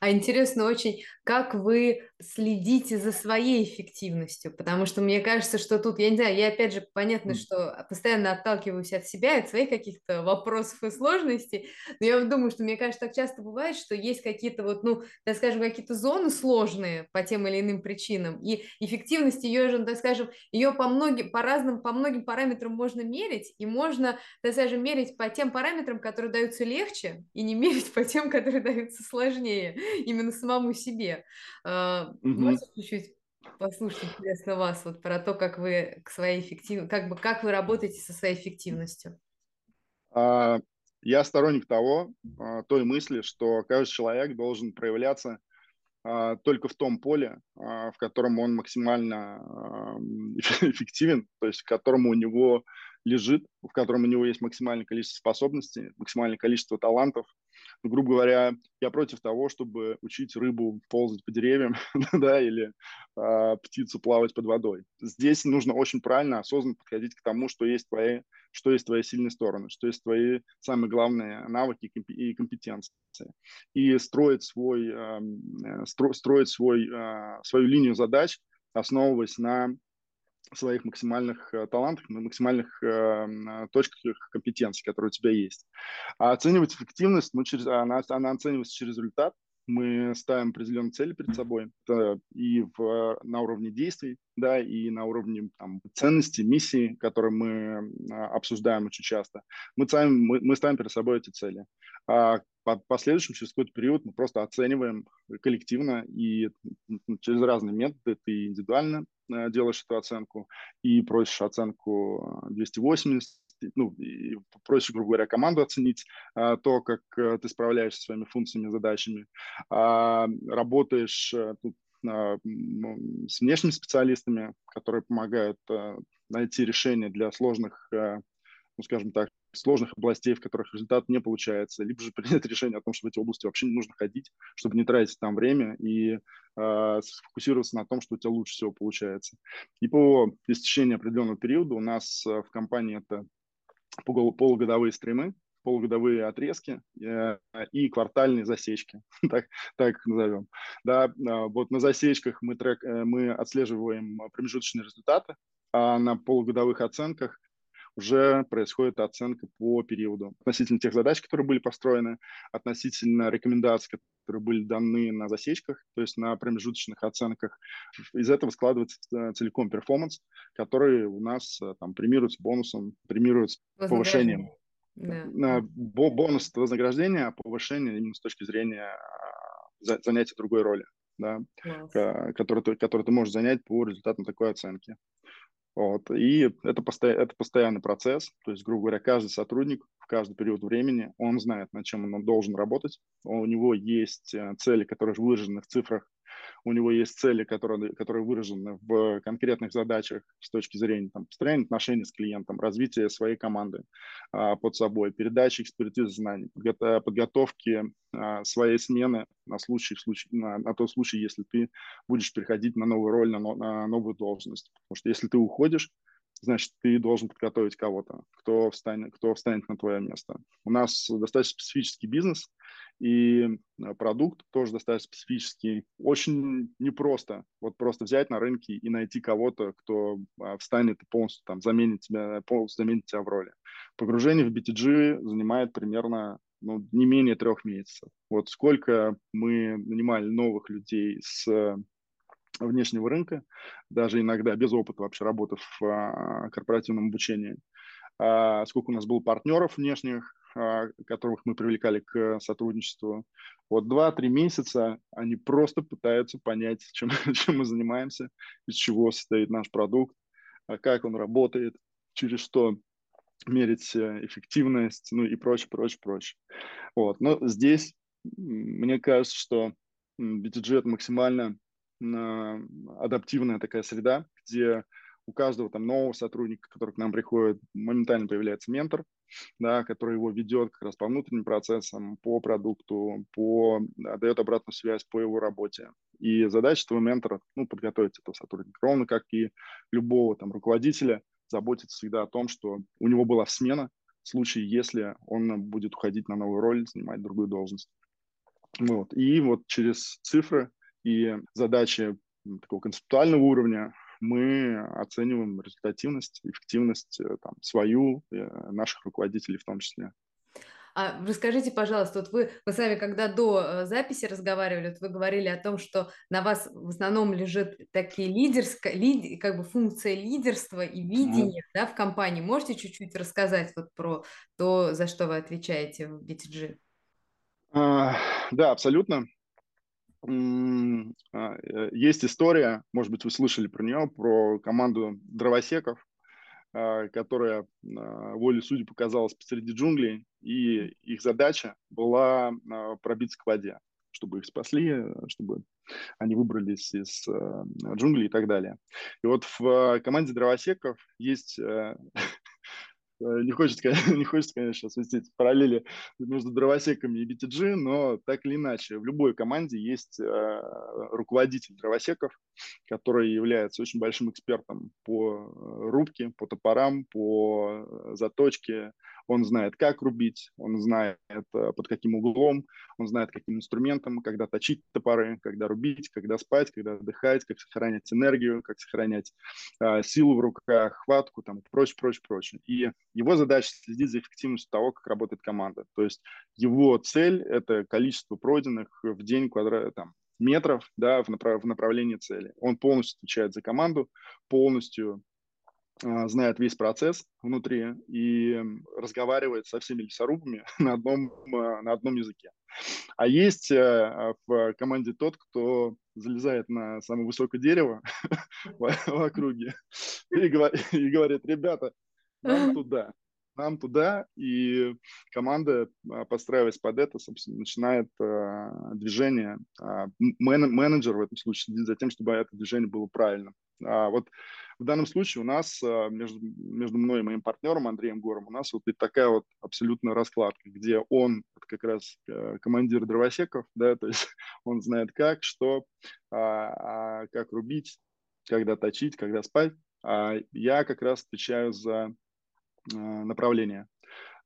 А интересно очень, как вы следите за своей эффективностью, потому что мне кажется, что тут, я не знаю, я опять же, понятно, что постоянно отталкиваюсь от себя, от своих каких-то вопросов и сложностей, но я думаю, что мне кажется, так часто бывает, что есть какие-то вот, ну, так скажем, какие-то зоны сложные по тем или иным причинам, и эффективность ее же, так скажем, ее по многим, по разным, по многим параметрам можно мерить, и можно, так скажем, мерить по тем параметрам, которые даются легче, и не мерить по тем, которые даются сложнее. именно самому себе. Mm-hmm. Можете чуть-чуть послушать интересно вас вот про то, как вы к своей эффективности, как бы как вы работаете со своей эффективностью? Uh, я сторонник того, uh, той мысли, что каждый человек должен проявляться только в том поле, в котором он максимально эффективен, то есть в котором у него лежит, в котором у него есть максимальное количество способностей, максимальное количество талантов, ну, грубо говоря, я против того, чтобы учить рыбу ползать по деревьям, да, или э, птицу плавать под водой. Здесь нужно очень правильно, осознанно подходить к тому, что есть твои, что есть твои сильные стороны, что есть твои самые главные навыки и компетенции. И строить, свой, э, стро, строить свой, э, свою линию задач, основываясь на своих максимальных э, талантах, максимальных э, точках компетенций, которые у тебя есть. А оценивать эффективность, мы через, она, она оценивается через результат. Мы ставим определенные цели перед собой это и в, на уровне действий, да, и на уровне там, ценностей, миссии, которые мы а, обсуждаем очень часто. Мы ставим, мы, мы ставим перед собой эти цели. А по последующем, через какой-то период мы просто оцениваем коллективно и через разные методы, ты индивидуально Э, делаешь эту оценку и просишь оценку 280, э, ну, и просишь, грубо говоря, команду оценить а, то, как а, ты справляешься со своими функциями, задачами. А, работаешь тут а, с внешними специалистами, которые помогают а, найти решения для сложных, ну, скажем так, сложных областей, в которых результат не получается, либо же принять решение о том, что в эти области вообще не нужно ходить, чтобы не тратить там время и э, сфокусироваться на том, что у тебя лучше всего получается. И по истечении определенного периода у нас э, в компании это полугодовые стримы, полугодовые отрезки э, и квартальные засечки, так, так их назовем. Да, вот на засечках мы, трек, мы отслеживаем промежуточные результаты, а на полугодовых оценках уже происходит оценка по периоду относительно тех задач, которые были построены, относительно рекомендаций, которые были даны на засечках, то есть на промежуточных оценках. Из этого складывается э, целиком перформанс, который у нас э, там премируется бонусом, премируется повышением. Да. Бонус вознаграждения, а повышение именно с точки зрения а, занятия другой роли, да, который, ты, который ты можешь занять по результатам такой оценки. Вот. И это, посто... это постоянный процесс. То есть, грубо говоря, каждый сотрудник в каждый период времени, он знает, над чем он должен работать. У него есть э, цели, которые выражены в цифрах у него есть цели, которые, которые выражены в конкретных задачах с точки зрения там, построения отношений с клиентом, развития своей команды а, под собой, передачи экспертизы знаний, подго- подготовки а, своей смены на, случай, в случай, на, на тот случай, если ты будешь переходить на новую роль, на, на новую должность. Потому что если ты уходишь, значит, ты должен подготовить кого-то, кто встанет, кто встанет на твое место. У нас достаточно специфический бизнес, и э, продукт тоже достаточно специфический. Очень непросто вот просто взять на рынке и найти кого-то, кто а, встанет и полностью там заменит тебя, полностью заменит тебя в роли. Погружение в BTG занимает примерно ну, не менее трех месяцев. Вот сколько мы нанимали новых людей с внешнего рынка, даже иногда без опыта вообще работы в а, корпоративном обучении. А, сколько у нас было партнеров внешних, которых мы привлекали к сотрудничеству. Вот два-три месяца они просто пытаются понять, чем, чем мы занимаемся, из чего состоит наш продукт, как он работает, через что мерить э, эффективность, ну и прочее, прочее, прочее. Вот. Но здесь мне кажется, что BTG это максимально адаптивная такая среда, где у каждого там нового сотрудника, который к нам приходит, моментально появляется ментор, да, который его ведет как раз по внутренним процессам, по продукту, по, да, дает обратную связь по его работе. И задача этого ментора, ну, подготовить этого сотрудника, ровно как и любого там руководителя, заботиться всегда о том, что у него была смена в случае, если он будет уходить на новую роль, занимать другую должность. Вот. И вот через цифры и задачи такого концептуального уровня мы оцениваем результативность, эффективность э, там, свою, э, наших руководителей в том числе. А расскажите, пожалуйста, вот вы, мы с вами когда до э, записи разговаривали, вот вы говорили о том, что на вас в основном лежит такие лидерская, лид, как бы функция лидерства и видения mm. да, в компании. Можете чуть-чуть рассказать вот про то, за что вы отвечаете в BTG? А, да, абсолютно. А, э, есть история, может быть, вы слышали про нее, про команду дровосеков, а, которая а, волей судьи показалась посреди джунглей, и их задача была пробиться к воде, чтобы их спасли, чтобы они выбрались из джунглей и так далее. И вот в команде дровосеков есть э, Э, не хочется, не хочется, конечно, свистеть параллели между дровосеками и BTG, но так или иначе, в любой команде есть э, руководитель дровосеков, который является очень большим экспертом по э, рубке, по топорам, по заточке, он знает, как рубить, он знает, э, под каким углом, он знает, каким инструментом, когда точить топоры, когда рубить, когда спать, когда отдыхать, как сохранять энергию, как сохранять э, силу в руках, хватку, там, прочее, прочее, прочее. И его задача следить за эффективностью того, как работает команда. То есть его цель – это количество пройденных в день квадрат, там, метров да, в, направ- в направлении цели. Он полностью отвечает за команду, полностью а, знает весь процесс внутри и разговаривает со всеми лесорубами на одном, а, на одном языке. А есть э, в команде тот, кто залезает на самое высокое дерево в округе и говорит, ребята, нам туда, нам туда, и команда, а, подстраиваясь под это, собственно, начинает движение. менеджер в этом случае следит за тем, чтобы это движение было правильным. А вот в данном случае у нас а, между, между мной и моим партнером Андреем Гором у нас вот такая вот абсолютная раскладка, где он как раз э, командир дровосеков, да, то есть он знает как, что, а, а, как рубить, когда точить, когда спать. А я как раз отвечаю за а, направление.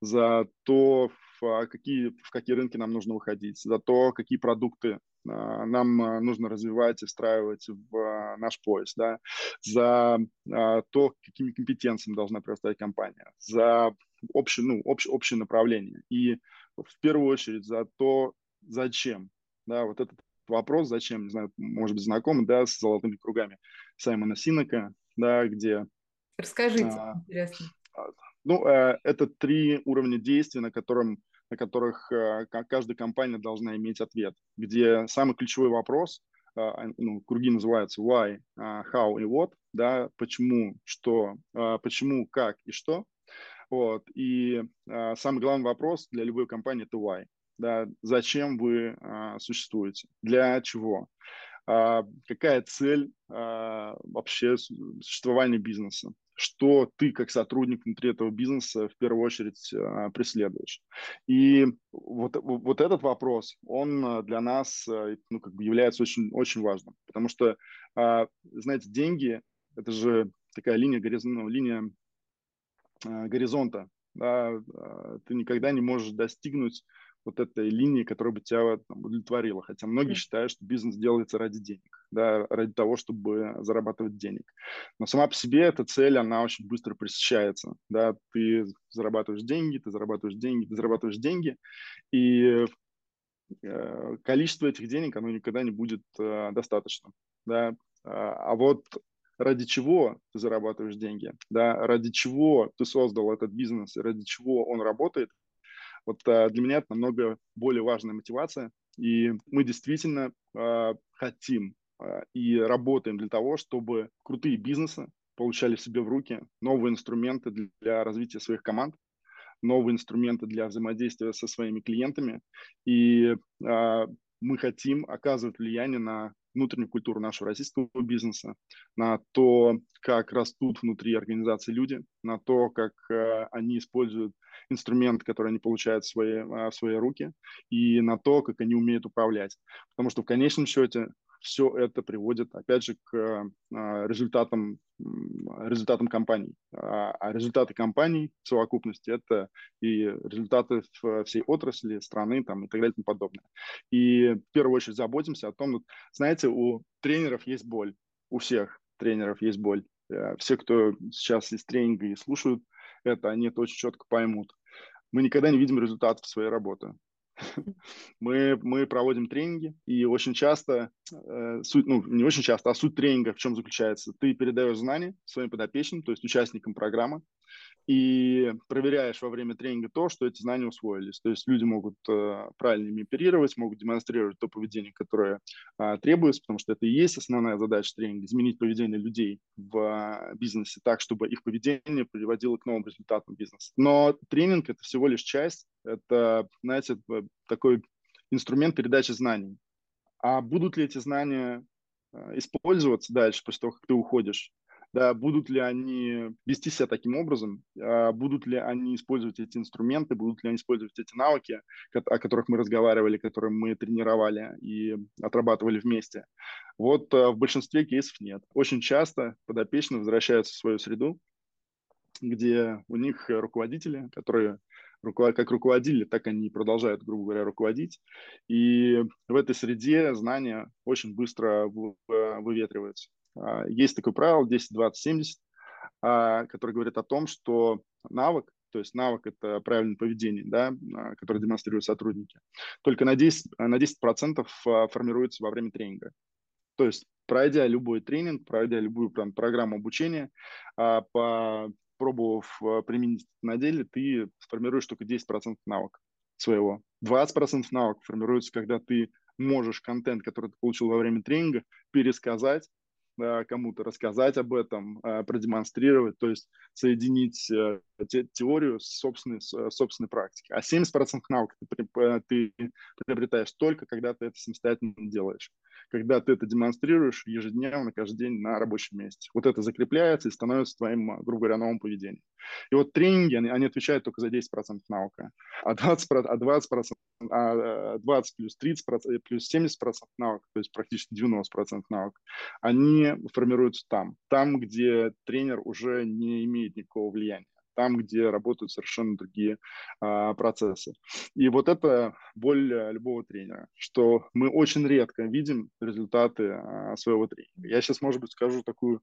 за то, в какие, в какие рынки нам нужно выходить, за то, какие продукты нам нужно развивать и встраивать в наш поиск, да, за то, какими компетенциями должна предоставить компания, за общее, ну, общее, общее направление. И в первую очередь за то, зачем. Да, вот этот вопрос, зачем, не знаю, может быть, знакомы, да, с золотыми кругами Саймона Синака, да, где... Расскажите, а, интересно. А, ну, э, это три уровня действий, на, котором, на которых э, каждая компания должна иметь ответ, где самый ключевой вопрос, э, ну, круги называются why, uh, how и what, да, почему, что, почему, как и что. Вот. И самый главный вопрос для любой компании – это why да, зачем вы а, существуете, для чего, а, какая цель а, вообще существования бизнеса, что ты как сотрудник внутри этого бизнеса в первую очередь а, преследуешь. И вот, вот этот вопрос, он для нас ну, как бы является очень, очень важным, потому что, а, знаете, деньги – это же такая линия, горизонта, ну, линия а, горизонта, да, а, ты никогда не можешь достигнуть вот этой линии, которая бы тебя там, удовлетворила. Хотя многие считают, что бизнес делается ради денег, да, ради того, чтобы зарабатывать денег. Но сама по себе эта цель, она очень быстро пресыщается. Да? Ты зарабатываешь деньги, ты зарабатываешь деньги, ты зарабатываешь деньги, и э, количество этих денег, оно никогда не будет э, достаточно. Да? А, а вот ради чего ты зарабатываешь деньги, да, ради чего ты создал этот бизнес, ради чего он работает, вот а, для меня это намного более важная мотивация, и мы действительно а, хотим а, и работаем для того, чтобы крутые бизнесы получали себе в руки новые инструменты для развития своих команд, новые инструменты для взаимодействия со своими клиентами. И э, мы хотим оказывать влияние на внутреннюю культуру нашего российского бизнеса, на то, как растут внутри организации люди, на то, как э, они используют инструмент, который они получают в свои, э, в свои руки, и на то, как они умеют управлять. Потому что в конечном счете все это приводит, опять же, к э, результатам, результатам компаний. А, а результаты компаний в совокупности – это и результаты всей отрасли, страны там, и так далее и тому подобное. И в первую очередь заботимся о том, знаете, у тренеров есть боль, у всех тренеров есть боль. Э, все, кто сейчас из тренинга и слушают это, они это очень четко поймут. Мы никогда не видим результатов своей работы. Мы, мы проводим тренинги, и очень часто, э, суть, ну, не очень часто, а суть тренинга в чем заключается? Ты передаешь знания своим подопечным, то есть участникам программы, и проверяешь во время тренинга то, что эти знания усвоились. То есть люди могут э, правильно ими оперировать, могут демонстрировать то поведение, которое э, требуется, потому что это и есть основная задача тренинга – изменить поведение людей в э, бизнесе так, чтобы их поведение приводило к новым результатам бизнеса. Но тренинг – это всего лишь часть, это, знаете, такой инструмент передачи знаний. А будут ли эти знания э, использоваться дальше, после того, как ты уходишь? Да, будут ли они вести себя таким образом, а, будут ли они использовать эти инструменты, будут ли они использовать эти навыки, о которых мы разговаривали, которые мы тренировали и отрабатывали вместе. Вот а, в большинстве кейсов нет. Очень часто подопечные возвращаются в свою среду, где у них руководители, которые как руководили, так они продолжают, грубо говоря, руководить. И в этой среде знания очень быстро выветриваются. А, есть такое правило 10, 20, 70, которое говорит о том, что навык, то есть навык – это правильное поведение, да, а, которое демонстрируют сотрудники, только на 10%, на 10% а, формируется во время тренинга. То есть пройдя любой тренинг, пройдя любую прям, программу обучения, попробовав применить на деле, ты сформируешь только 10% навыка своего. 20% навыка формируется, когда ты можешь контент, который ты получил во время тренинга, пересказать кому-то рассказать об этом, а, продемонстрировать, то есть соединить э, теорию с собственной, э, собственной практикой. А 70% навыков ты, ты приобретаешь только, когда ты это самостоятельно делаешь когда ты это демонстрируешь ежедневно, каждый день на рабочем месте. Вот это закрепляется и становится твоим, грубо говоря, новым поведением. И вот тренинги, они, они отвечают только за 10% навыка, а 20%, а 20%, а 20 плюс 30 плюс 70% навыка, то есть практически 90% навык, они формируются там, там, где тренер уже не имеет никакого влияния там, где работают совершенно другие а, процессы. И вот это боль любого тренера, что мы очень редко видим результаты а, своего тренинга. Я сейчас, может быть, скажу такую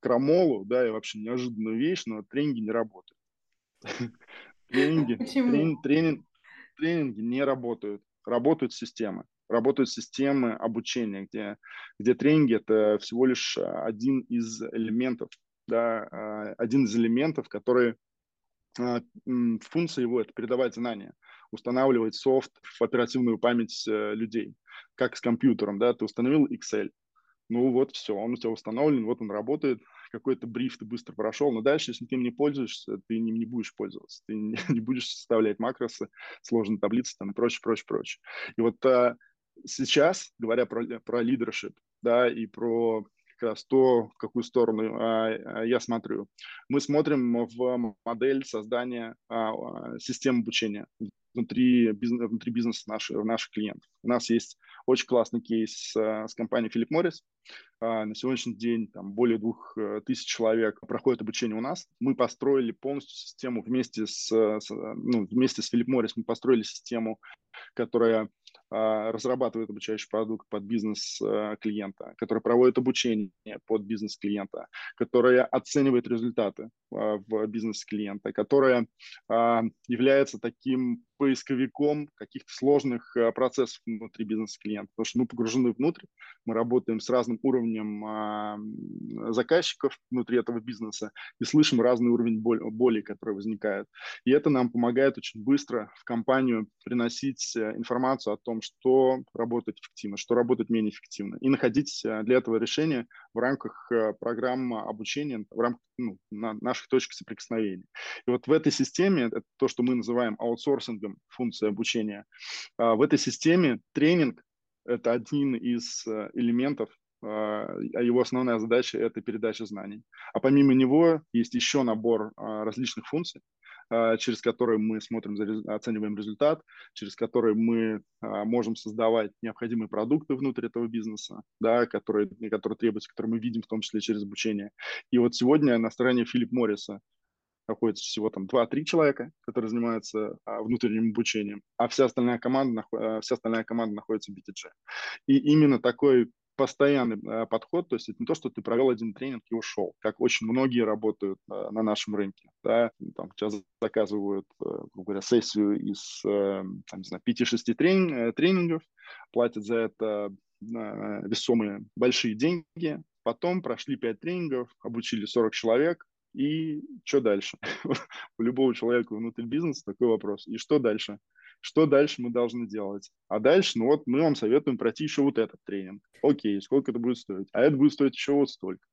крамолу, да, и вообще неожиданную вещь, но тренинги не работают. Тренинги, тренинг, тренинги не работают. Работают системы работают системы обучения, где, где тренинги – это всего лишь один из элементов, да, а, один из элементов, который а, функция его – это передавать знания, устанавливать софт в оперативную память э, людей, как с компьютером, да, ты установил Excel, ну вот все, он у тебя установлен, вот он работает, какой-то бриф ты быстро прошел, но дальше, если ты им не пользуешься, ты ним не будешь пользоваться, ты не, будешь составлять макросы, сложные таблицы там и прочее, прочее, прочее. И вот сейчас, говоря про, про лидершип, да, и про как раз то, в какую сторону а, а, я смотрю. Мы смотрим в модель создания а, а систем обучения внутри, бизнес, внутри бизнеса наших, наших клиентов. У нас есть очень классный кейс с, с компанией Philip Morris. А, на сегодняшний день там более двух э, тысяч человек проходит обучение у нас. Мы построили полностью систему вместе с, с, ну, вместе с Philip Morris, мы построили систему, которая а, разрабатывает обучающий продукт под бизнес э, клиента, который проводит обучение под бизнес клиента, которая оценивает результаты а, в бизнес клиента, которая является таким поисковиком каких-то сложных процессов внутри бизнес клиента, потому что мы погружены внутрь, мы работаем с разным уровнем заказчиков внутри этого бизнеса и слышим разный уровень боли, который возникает. И это нам помогает очень быстро в компанию приносить э, информацию о том, что работает эффективно, что работает менее эффективно, и находить э, для этого решение в рамках э, программы обучения, в рамках ну, на наших точек соприкосновения. И вот в этой системе, это то, что мы называем аутсорсингом функции обучения, а, в этой системе тренинг – это один из элементов а, а его основная задача – это передача знаний. А помимо него есть еще набор различных функций, а, через которые мы смотрим, оцениваем результат, через которые мы а, можем создавать необходимые продукты внутри этого бизнеса, да, которые, которые требуются, которые мы видим в том числе через обучение. И вот сегодня на стороне Филипп Морриса находится всего там 2-3 человека, которые занимаются а, внутренним обучением, а вся остальная команда, вся остальная команда находится в BTG. И именно такой постоянный э, подход, то есть это не то, что ты провел один тренинг и ушел, как очень многие работают э, на нашем рынке. Да? Там сейчас заказывают, э, грубо говоря, сессию из там, не знаю, 5-6 тренинг, тренингов, платят за это весомые большие деньги, потом прошли 5 тренингов, обучили 40 человек, и что дальше? У любого человека внутри бизнеса такой вопрос. И что дальше? Что дальше мы должны делать? А дальше, ну вот мы вам советуем пройти еще вот этот тренинг. Окей, сколько это будет стоить? А это будет стоить еще вот столько.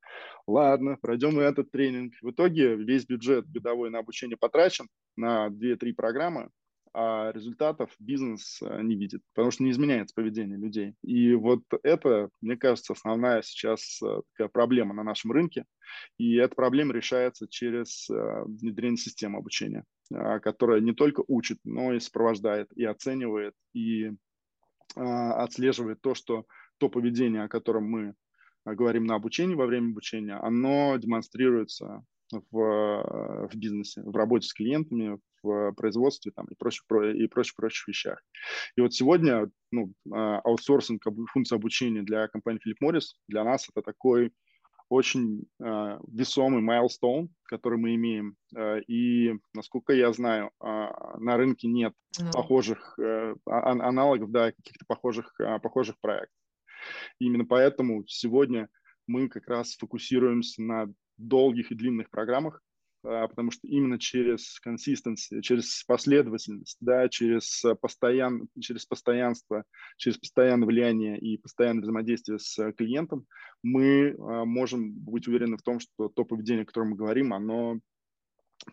Ладно, пройдем и этот тренинг. В итоге весь бюджет годовой на обучение потрачен на 2-3 программы, а результатов бизнес э, не видит, потому что не изменяется поведение людей. И вот это, мне кажется, основная сейчас э, такая проблема на нашем рынке. И эта проблема решается через э, внедрение системы обучения, которая не только учит, но и сопровождает, и оценивает, и отслеживает то, что то поведение, о котором мы говорим на обучении во время обучения, оно демонстрируется в, в бизнесе, в работе с клиентами, в производстве там, и прочих, и прочих, прочих вещах. И вот сегодня ну, а, аутсорсинг функции обучения для компании Philip Morris для нас это такой очень э, весомый milestone, который мы имеем. Э, и, насколько я знаю, э, на рынке нет no. похожих э, аналогов, да, каких-то похожих, э, похожих проектов. И именно поэтому сегодня мы как раз фокусируемся на долгих и длинных программах, потому что именно через консистенцию, через последовательность, да, через, постоян, через постоянство, через постоянное влияние и постоянное взаимодействие с клиентом мы а, можем быть уверены в том, что то поведение, о котором мы говорим, оно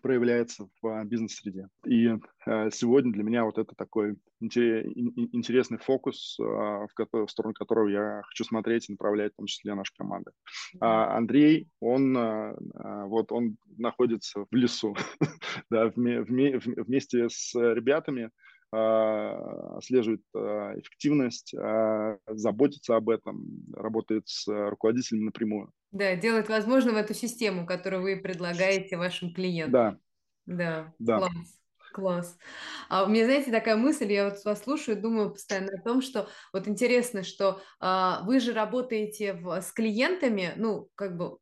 проявляется в а, бизнес-среде. И а, сегодня для меня вот это такой интересный фокус, а, в, сторону которого я хочу смотреть и направлять, в том числе нашей команды. А Андрей, он вот он находится в лесу, да, вместе с ребятами, отслеживает эффективность, заботится об этом, работает с руководителем напрямую. Да, делать возможным эту систему, которую вы предлагаете вашим клиентам. Да, Да, да. класс. Класс. А у меня, знаете, такая мысль, я вот вас слушаю, думаю постоянно о том, что вот интересно, что а, вы же работаете в, с клиентами, ну, как бы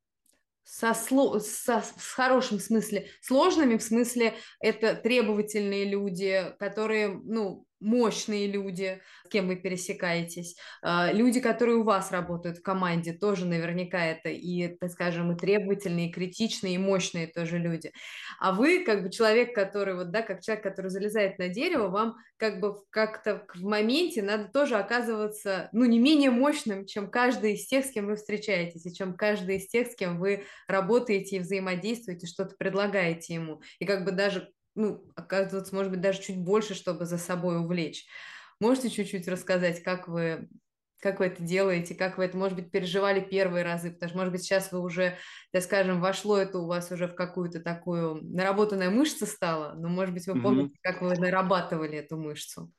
со, сло, со, в хорошем смысле, сложными в смысле это требовательные люди, которые, ну, мощные люди, с кем вы пересекаетесь, а, люди, которые у вас работают в команде, тоже наверняка это и, так скажем, и требовательные, и критичные, и мощные тоже люди. А вы, как бы человек, который вот, да, как человек, который залезает на дерево, вам как бы как-то в моменте надо тоже оказываться, ну, не менее мощным, чем каждый из тех, с кем вы встречаетесь, и чем каждый из тех, с кем вы работаете и взаимодействуете, что-то предлагаете ему. И как бы даже ну, оказываться, может быть, даже чуть больше, чтобы за собой увлечь. Можете чуть-чуть рассказать, как вы, как вы это делаете, как вы это, может быть, переживали первые разы, потому что, может быть, сейчас вы уже, так скажем, вошло это у вас уже в какую-то такую наработанная мышца стала, но, может быть, вы помните, mm-hmm. как вы нарабатывали эту мышцу?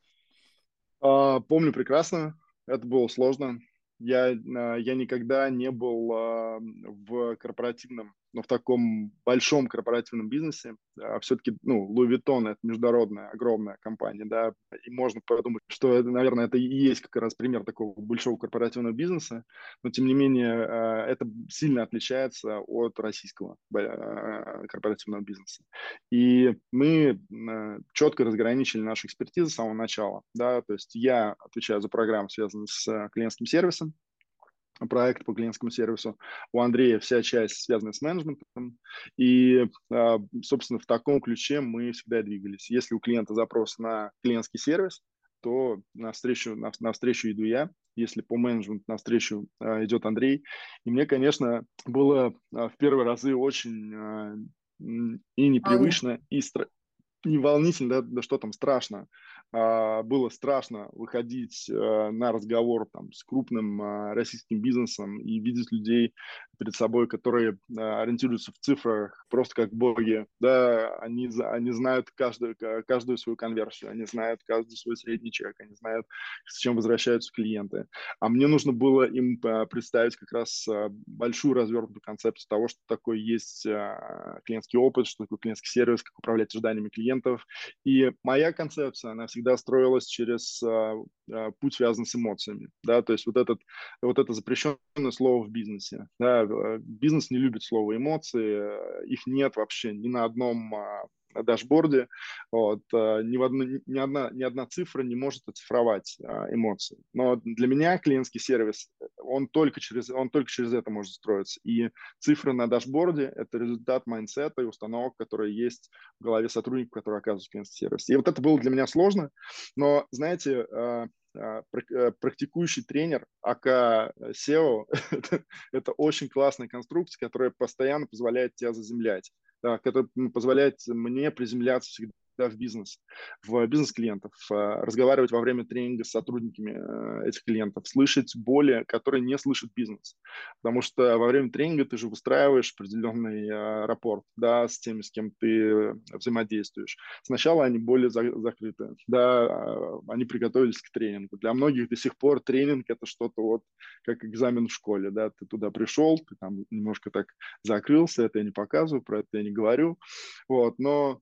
А, помню прекрасно, это было сложно. Я, а, я никогда не был а, в корпоративном но в таком большом корпоративном бизнесе, а все-таки, ну, Louis Vuitton — это международная, огромная компания, да, и можно подумать, что, это, наверное, это и есть как раз пример такого большого корпоративного бизнеса, но, тем не менее, а, это сильно отличается от российского а, корпоративного бизнеса. И мы а, четко разграничили нашу экспертизу с самого начала, да, то есть я отвечаю за программу, связанную с клиентским сервисом, проект по клиентскому сервису. У Андрея вся часть связана с менеджментом. И, а, собственно, в таком ключе мы всегда двигались. Если у клиента запрос на клиентский сервис, то навстречу, на, навстречу иду я. Если по менеджменту навстречу а, идет Андрей. И мне, конечно, было а, в первые разы очень и непривычно, и, стра- и волнительно, да, да что там страшно было страшно выходить э, на разговор там, с крупным а, российским бизнесом и видеть людей перед собой, которые а, ориентируются в цифрах просто как боги. Да, они, они знают каждую, каждую свою конверсию, они знают каждый свой средний чек, они знают, с чем возвращаются клиенты. А мне нужно было им представить как раз большую развернутую концепцию того, что такое есть клиентский опыт, что такое клиентский сервис, как управлять ожиданиями клиентов. И моя концепция, она всегда всегда строилась через а, а, путь, связан с эмоциями, да, то есть вот, этот, вот это запрещенное слово в бизнесе, да, бизнес не любит слово эмоции, их нет вообще ни на одном а, дашборде, вот, э, ни, в одну, ни, одна, ни одна цифра не может оцифровать а, эмоции. Но для меня клиентский сервис, он только, через, он только через это может строиться. И цифры на дашборде – это результат майндсета и установок, которые есть в голове сотрудников, которые оказывают клиентский сервис. И вот это было для меня сложно, но, знаете, э, практикующий тренер, АК SEO, это очень классная конструкция, которая постоянно позволяет тебя заземлять который позволяет мне приземляться всегда в бизнес, в бизнес клиентов, э, разговаривать во время тренинга с сотрудниками э, этих клиентов, слышать боли, которые не слышит бизнес. Потому что во время тренинга ты же выстраиваешь определенный э, рапорт да, с теми, с кем ты взаимодействуешь. Сначала они более закрыты, да, они приготовились к тренингу. Для многих до сих пор тренинг это что-то вот как экзамен в школе, да, ты туда пришел, ты там немножко так закрылся, это я не показываю, про это я не говорю, вот, но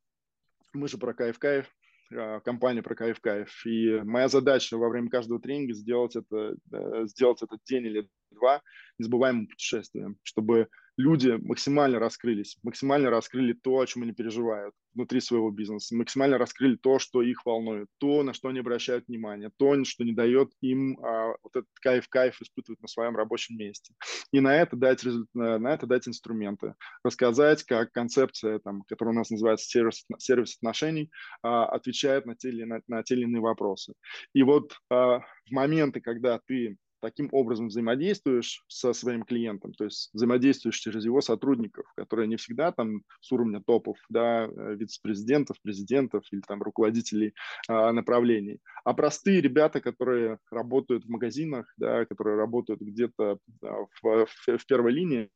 мы же про кайф-кайф, а, компания про кайф-кайф. И моя задача во время каждого тренинга сделать это, сделать этот день или два незабываемым путешествием, чтобы люди максимально раскрылись, максимально раскрыли то, о чем они переживают внутри своего бизнеса, максимально раскрыли то, что их волнует, то, на что они обращают внимание, то, что не дает им а, вот этот кайф-кайф испытывать на своем рабочем месте. И на это дать, на это дать инструменты, рассказать, как концепция, там, которая у нас называется сервис, сервис отношений, а, отвечает на те, или, на, на те или иные вопросы. И вот а, в моменты, когда ты таким образом взаимодействуешь со своим клиентом, то есть взаимодействуешь через его сотрудников, которые не всегда там с уровня топов, да, э, вице-президентов, президентов или там руководителей а, направлений, а простые ребята, которые работают в магазинах, да, которые работают где-то в, в, в первой линии,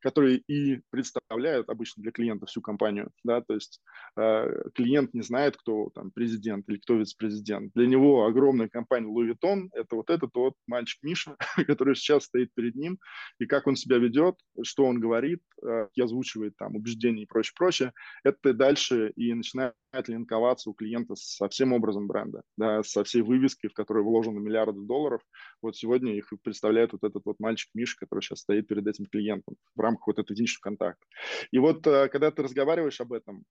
которые и представляют обычно для клиента всю компанию, да, то есть э, клиент не знает, кто там президент или кто вице-президент. Для него огромная компания Louis Vuitton – это вот этот вот мальчик мальчик Миша, который сейчас стоит перед ним, и как он себя ведет, что он говорит, э, и озвучивает там убеждения и прочее, прочее, это дальше и начинает линковаться у клиента со всем образом бренда, да, со всей вывеской, в которой вложены миллиарды долларов. Вот сегодня их представляет вот этот вот мальчик Миша, который сейчас стоит перед этим клиентом в рамках вот этого единичного контакта. И вот э, когда ты разговариваешь об этом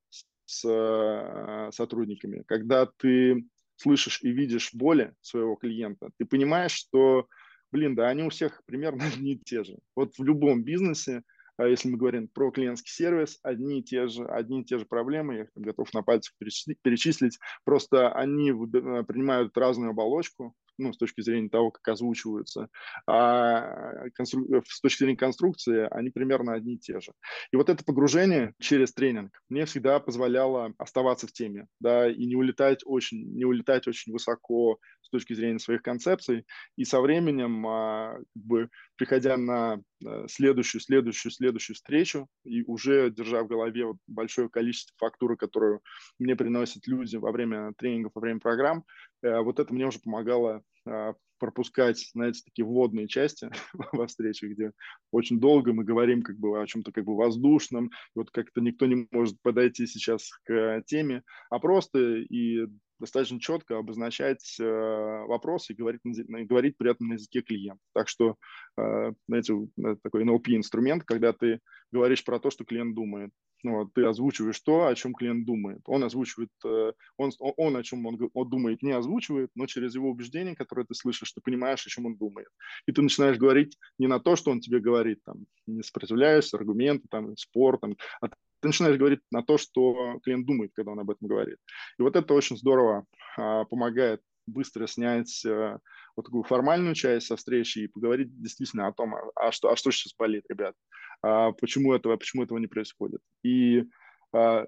с э, сотрудниками, когда ты слышишь и видишь боли своего клиента, ты понимаешь, что, блин, да, они у всех примерно одни и те же. Вот в любом бизнесе, а если мы говорим про клиентский сервис, одни и те же, одни и те же проблемы, я их готов на пальцах перечислить, просто они принимают разную оболочку, ну, с точки зрения того, как озвучиваются, а констру... с точки зрения конструкции они примерно одни и те же. И вот это погружение через тренинг мне всегда позволяло оставаться в теме, да, и не улетать очень, не улетать очень высоко с точки зрения своих концепций. И со временем, а, как бы, приходя на э, следующую, следующую, следующую встречу и уже держа в голове вот большое количество фактуры, которую мне приносят люди во время тренингов, во время программ, э, вот это мне уже помогало а, пропускать, знаете, такие вводные части во встрече, где очень долго мы говорим как бы о чем-то как бы воздушном, вот как-то никто не может подойти сейчас к теме, а просто и достаточно четко обозначать э, вопросы и говорить, говорить при этом на языке клиента. Так что, э, знаете, такой NLP-инструмент, когда ты говоришь про то, что клиент думает. Вот, ты озвучиваешь то, о чем клиент думает. Он озвучивает, э, он, он о чем он, он думает, не озвучивает, но через его убеждения, которые ты слышишь, ты понимаешь, о чем он думает. И ты начинаешь говорить не на то, что он тебе говорит, там, не сопротивляешься, аргументы, там, спор, там, а ты начинаешь говорить на то, что клиент думает, когда он об этом говорит. И вот это очень здорово а, помогает быстро снять а, вот такую формальную часть со встречи и поговорить действительно о том, а, а что, а что сейчас болит, ребят, а почему, этого, почему этого не происходит. И а,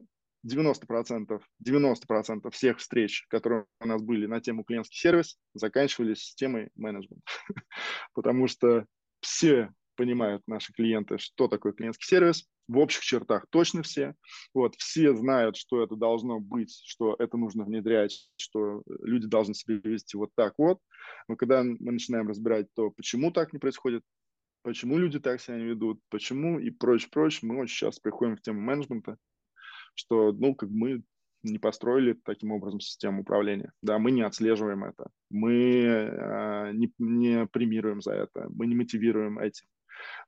90%, 90% всех встреч, которые у нас были на тему клиентский сервис, заканчивались темой менеджмент. Потому что все понимают наши клиенты, что такое клиентский сервис, в общих чертах точно все. Вот, все знают, что это должно быть, что это нужно внедрять, что люди должны себя вести вот так вот. Но когда мы начинаем разбирать то, почему так не происходит, почему люди так себя не ведут, почему и прочее, мы очень сейчас приходим в тему менеджмента, что, ну, как мы не построили таким образом систему управления. Да, мы не отслеживаем это, мы э, не, не премируем за это, мы не мотивируем этим.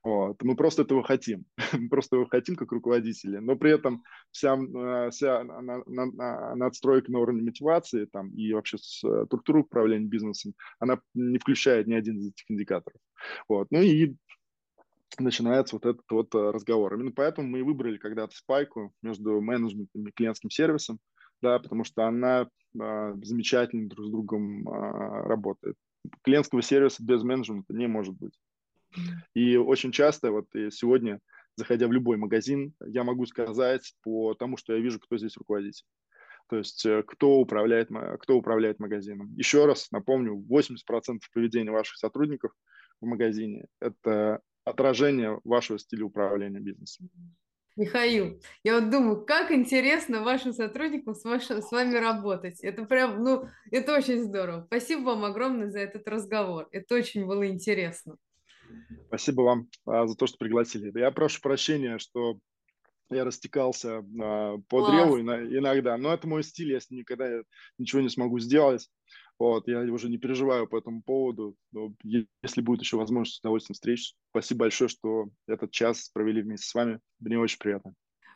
Вот. Мы просто этого хотим. Мы просто его хотим как руководители. Но при этом вся, э, вся надстройка на уровне мотивации там, и вообще э, структура управления бизнесом, она не включает ни один из этих индикаторов. Вот. Ну и начинается вот этот вот э, разговор. Именно поэтому мы и выбрали когда-то спайку между менеджментом и клиентским сервисом, да, потому что она а, замечательно друг с другом а, работает. Клиентского сервиса без менеджмента не может быть. И очень часто, вот сегодня, заходя в любой магазин, я могу сказать по тому, что я вижу, кто здесь руководитель. То есть э, кто управляет, кто управляет магазином. Еще раз напомню, 80% поведения ваших сотрудников в магазине – это отражение вашего стиля управления бизнесом. Михаил, я вот думаю, как интересно вашим сотрудникам с, вашим, с вами работать. Это прям, ну, это очень здорово. Спасибо вам огромное за этот разговор. Это очень было интересно. Спасибо вам а, за то, что пригласили. Я прошу прощения, что я растекался а, по древу иногда, но это мой стиль, я с ним никогда ничего не смогу сделать. Вот, я уже не переживаю по этому поводу. Но если будет еще возможность, с удовольствием встреч. Спасибо большое, что этот час провели вместе с вами. Мне очень приятно.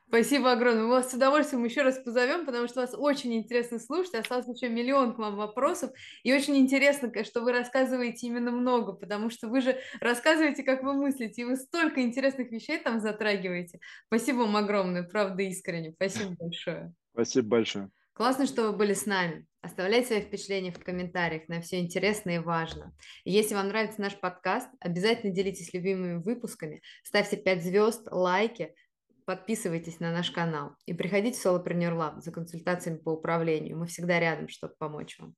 Спасибо огромное. Мы вас с удовольствием еще раз позовем, потому что вас очень интересно слушать. Осталось еще миллион к вам вопросов. И очень интересно, что вы рассказываете именно много, потому что вы же рассказываете, как вы мыслите, и вы столько интересных вещей там затрагиваете. Спасибо вам огромное, правда, искренне. Спасибо большое. Спасибо большое. Классно, что вы были с нами. Оставляйте свои впечатления в комментариях, на все интересно и важно. И если вам нравится наш подкаст, обязательно делитесь любимыми выпусками, ставьте 5 звезд, лайки, подписывайтесь на наш канал и приходите в Solopreneur Lab за консультациями по управлению. Мы всегда рядом, чтобы помочь вам.